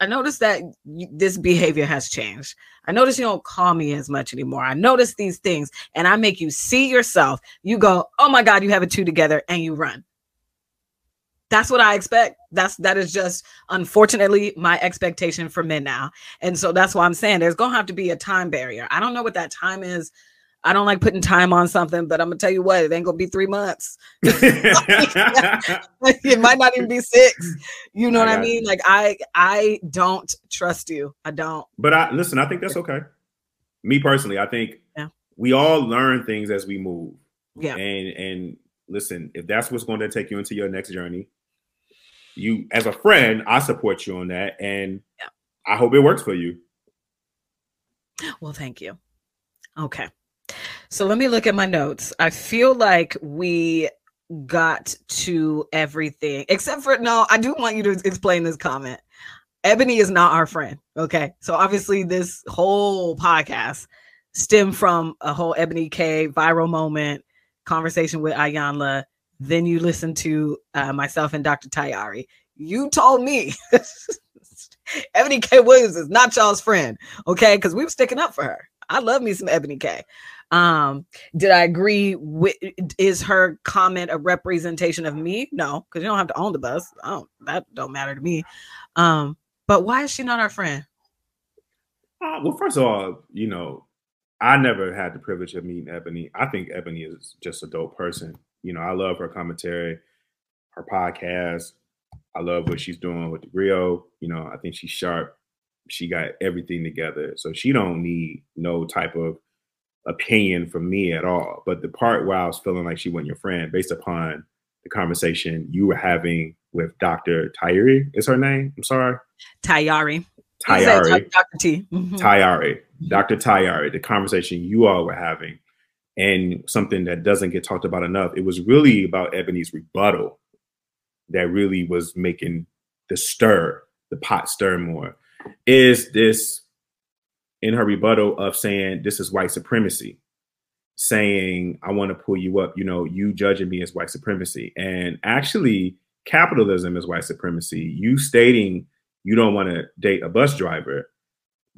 I noticed that this behavior has changed. I notice you don't call me as much anymore. I notice these things and I make you see yourself. You go, oh my God, you have a two together and you run. That's what I expect. That's that is just unfortunately my expectation for men now. And so that's why I'm saying there's gonna have to be a time barrier. I don't know what that time is I don't like putting time on something, but I'm gonna tell you what, it ain't gonna be three months. [LAUGHS] [LAUGHS] it might not even be six. You know I what I mean? Like I I don't trust you. I don't. But I listen, I think that's okay. Me personally, I think yeah. we all learn things as we move. Yeah. And and listen, if that's what's going to take you into your next journey, you as a friend, I support you on that. And yeah. I hope it works for you. Well, thank you. Okay. So let me look at my notes. I feel like we got to everything except for no, I do want you to explain this comment. Eboni is not our friend. Okay. So obviously, this whole podcast stemmed from a whole Eboni K viral moment conversation with Iyanla. Then you listen to uh, myself and Dr. Tayari. You told me [LAUGHS] Eboni K. Williams is not y'all's friend. Okay. Because we were sticking up for her. I love me some Eboni K. Um, did I agree with is her comment a representation of me? No, because you don't have to own the bus. That don't matter to me. Um, but why is she not our friend? Uh, well, first of all, you know, I never had the privilege of meeting Eboni. I think Eboni is just a dope person. You know, I love her commentary, her podcast. I love what she's doing with the Grio. You know, I think she's sharp. She got everything together. So she don't need no type of opinion from me at all. But the part where I was feeling like she wasn't your friend, based upon the conversation you were having with Dr. Tyari, is her name? I'm sorry. Tayari. Tayari. Dr. T. Mm-hmm. Tayari. Dr. Tayari, the conversation you all were having, and something that doesn't get talked about enough. It was really about Eboni's rebuttal that really was making the stir, the pot stir more. Is this in her rebuttal of saying this is white supremacy, saying I want to pull you up, you know, you judging me as white supremacy. And actually, capitalism is white supremacy. You stating you don't want to date a bus driver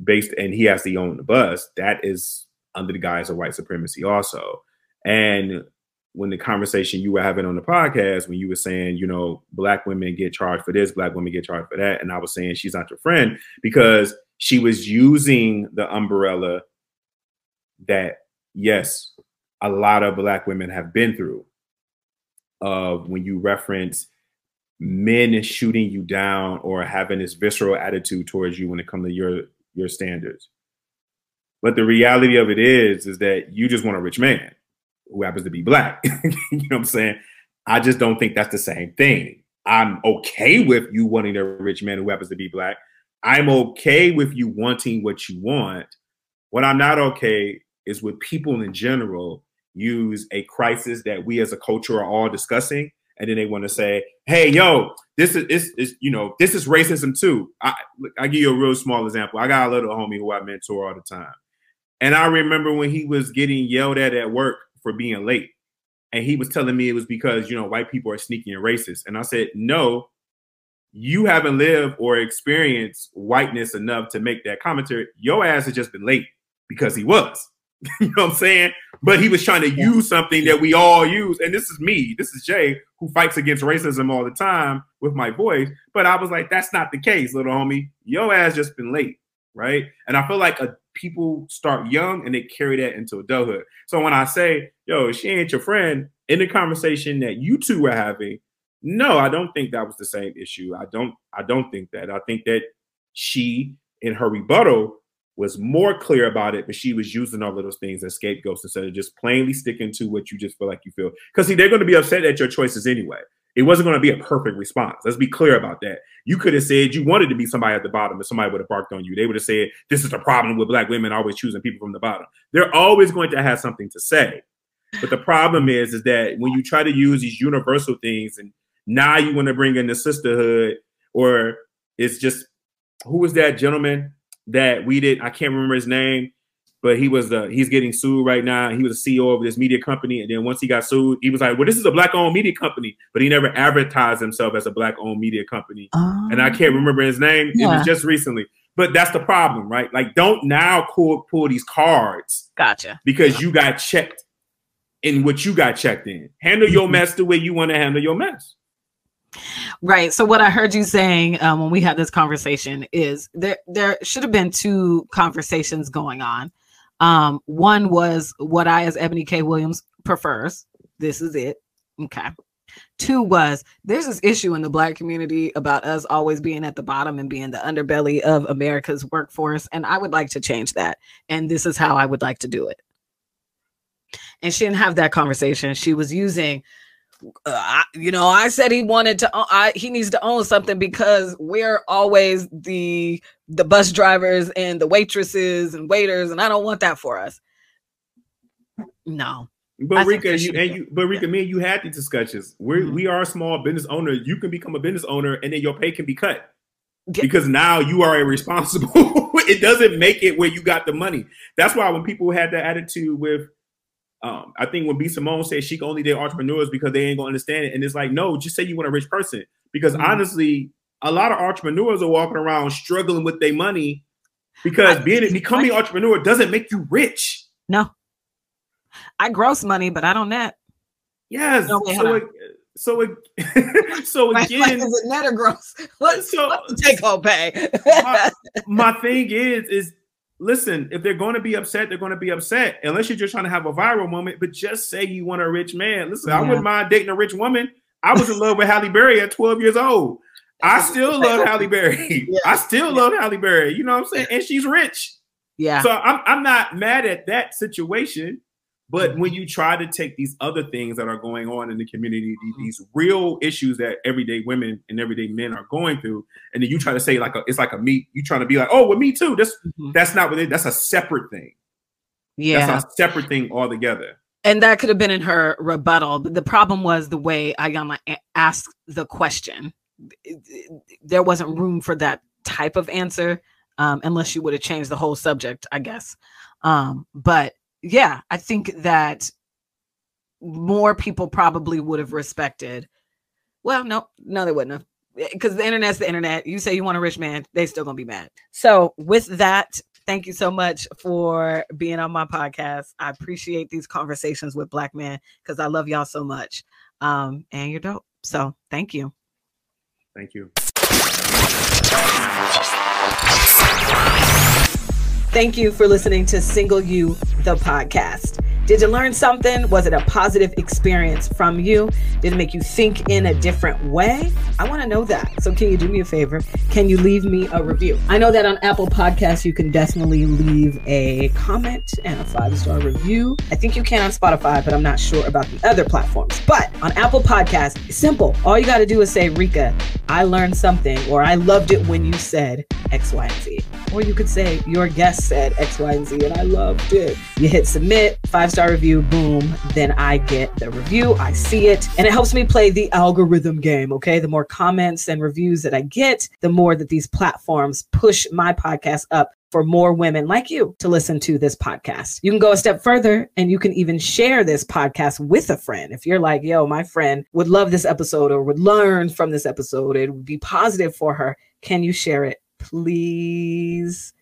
based and he has to own the bus, that is under the guise of white supremacy also. And when the conversation you were having on the podcast, when you were saying, you know, black women get charged for this, black women get charged for that, and I was saying she's not your friend because she was using the umbrella that yes a lot of black women have been through of when you reference men shooting you down or having this visceral attitude towards you when it comes to your your standards But the reality of it is, is that you just want a rich man who happens to be black. [LAUGHS] you know what I'm saying? I just don't think that's the same thing. I'm okay with you wanting a rich man who happens to be black. I'm okay with you wanting what you want. What I'm not okay is with people in general use a crisis that we as a culture are all discussing and then they want to say, "Hey, yo, this is, is, is you know this is racism too." I I give you a real small example. I got a little homie who I mentor all the time, and I remember when he was getting yelled at at work for being late, and he was telling me it was because you know white people are sneaky and racist, and I said, "No, you haven't lived or experienced whiteness enough to make that commentary. Your ass has just been late because he was." [LAUGHS] you know what I'm saying? But he was trying to use something that we all use. And this is me, this is Jay, who fights against racism all the time with my voice. But I was like, that's not the case, little homie. Your ass just been late, right? And I feel like a, people start young and they carry that into adulthood. So when I say, yo, she ain't your friend, in the conversation that you two were having, no, I don't think that was the same issue. I don't, I don't think that. I think that she, in her rebuttal, was more clear about it, but she was using all of those things as scapegoats instead of just plainly sticking to what you just feel like you feel. Because see, they're going to be upset at your choices anyway. It wasn't going to be a perfect response. Let's be clear about that. You could have said you wanted to be somebody at the bottom, and somebody would have barked on you. They would have said, "This is the problem with black women always choosing people from the bottom." They're always going to have something to say. But the problem is, is that when you try to use these universal things, and now you want to bring in the sisterhood, or it's just who was that gentleman that we did. I can't remember his name, but he was the he's getting sued right now. He was the CEO of this media company, and then once he got sued, he was like, "Well, this is a black-owned media company," but he never advertised himself as a black-owned media company. Um, and I oh. can't remember his name. Yeah. It was just recently. But that's the problem, right? Like, don't now pull pull these cards. Gotcha. Because you got checked in what you got checked in. Handle your mm-hmm. mess the way you want to handle your mess. Right. So what I heard you saying um, when we had this conversation is there there should have been two conversations going on. Um, one was what I, as Eboni K. Williams, prefers. This is it. Okay. Two was there's this issue in the black community about us always being at the bottom and being the underbelly of America's workforce. And I would like to change that. And this is how I would like to do it. And she didn't have that conversation. She was using uh, I, you know, I said he wanted to. I, he needs to own something because we're always the the bus drivers and the waitresses and waiters, and I don't want that for us. No. But Reka, you and you, but Reka, me and you had these discussions. We mm-hmm. we are a small business owner. You can become a business owner, and then your pay can be cut because now you are irresponsible. [LAUGHS] it doesn't make it where you got the money. That's why when people had that attitude with um, I think when B Simone said she can only date entrepreneurs because they ain't gonna understand it, and it's like, no, just say you want a rich person. Because mm-hmm. honestly, a lot of entrepreneurs are walking around struggling with their money because I, being becoming an entrepreneur doesn't make you rich. No, I gross money, but I don't net. Yes. No, wait, so, it, so, it, [LAUGHS] so again, is it net or gross? [LAUGHS] Let's, so, let's take home pay. my, [LAUGHS] my thing is, is listen, if they're going to be upset, they're going to be upset. Unless you're just trying to have a viral moment, but just say you want a rich man. Listen, yeah. I wouldn't mind dating a rich woman. I was in love with Halle Berry at 12 years old. I still love Halle Berry. Yeah. I still love Halle Berry. You know what I'm saying? And she's rich. Yeah. So I'm I'm not mad at that situation. But when you try to take these other things that are going on in the community, mm-hmm. these real issues that everyday women and everyday men are going through, and then you try to say like a, it's like a me, you trying to be like, oh, well, me too. That's mm-hmm. that's not what it. That's a separate thing. Yeah, that's a separate thing altogether. And that could have been in her rebuttal, but the problem was the way Iyanla asked the question. There wasn't room for that type of answer, um, unless you would have changed the whole subject, I guess. Um, but yeah, I think that more people probably would have respected. Well, no, no, they wouldn't have. Because the internet's the internet. You say you want a rich man, they still gonna be mad. So with that, thank you so much for being on my podcast. I appreciate these conversations with black men because I love y'all so much. Um, and you're dope. So thank you. Thank you. Thank you for listening to Single You, the podcast. Did you learn something? Was it a positive experience from you? Did it make you think in a different way? I want to know that. So, can you do me a favor? Can you leave me a review? I know that on Apple Podcasts, you can definitely leave a comment and a five star review. I think you can on Spotify, but I'm not sure about the other platforms. But on Apple Podcasts, it's simple. All you got to do is say, Reka, I learned something, or I loved it when you said X, Y, and Z. Or you could say, Your guest said X, Y, and Z, and I loved it. You hit submit, five star review, boom. Then I get the review, I see it, and it helps me play the algorithm game. Okay. The more comments and reviews that I get, the more that these platforms push my podcast up for more women like you to listen to this podcast. You can go a step further and you can even share this podcast with a friend. If you're like, yo, my friend would love this episode or would learn from this episode, it would be positive for her. Can you share it? Please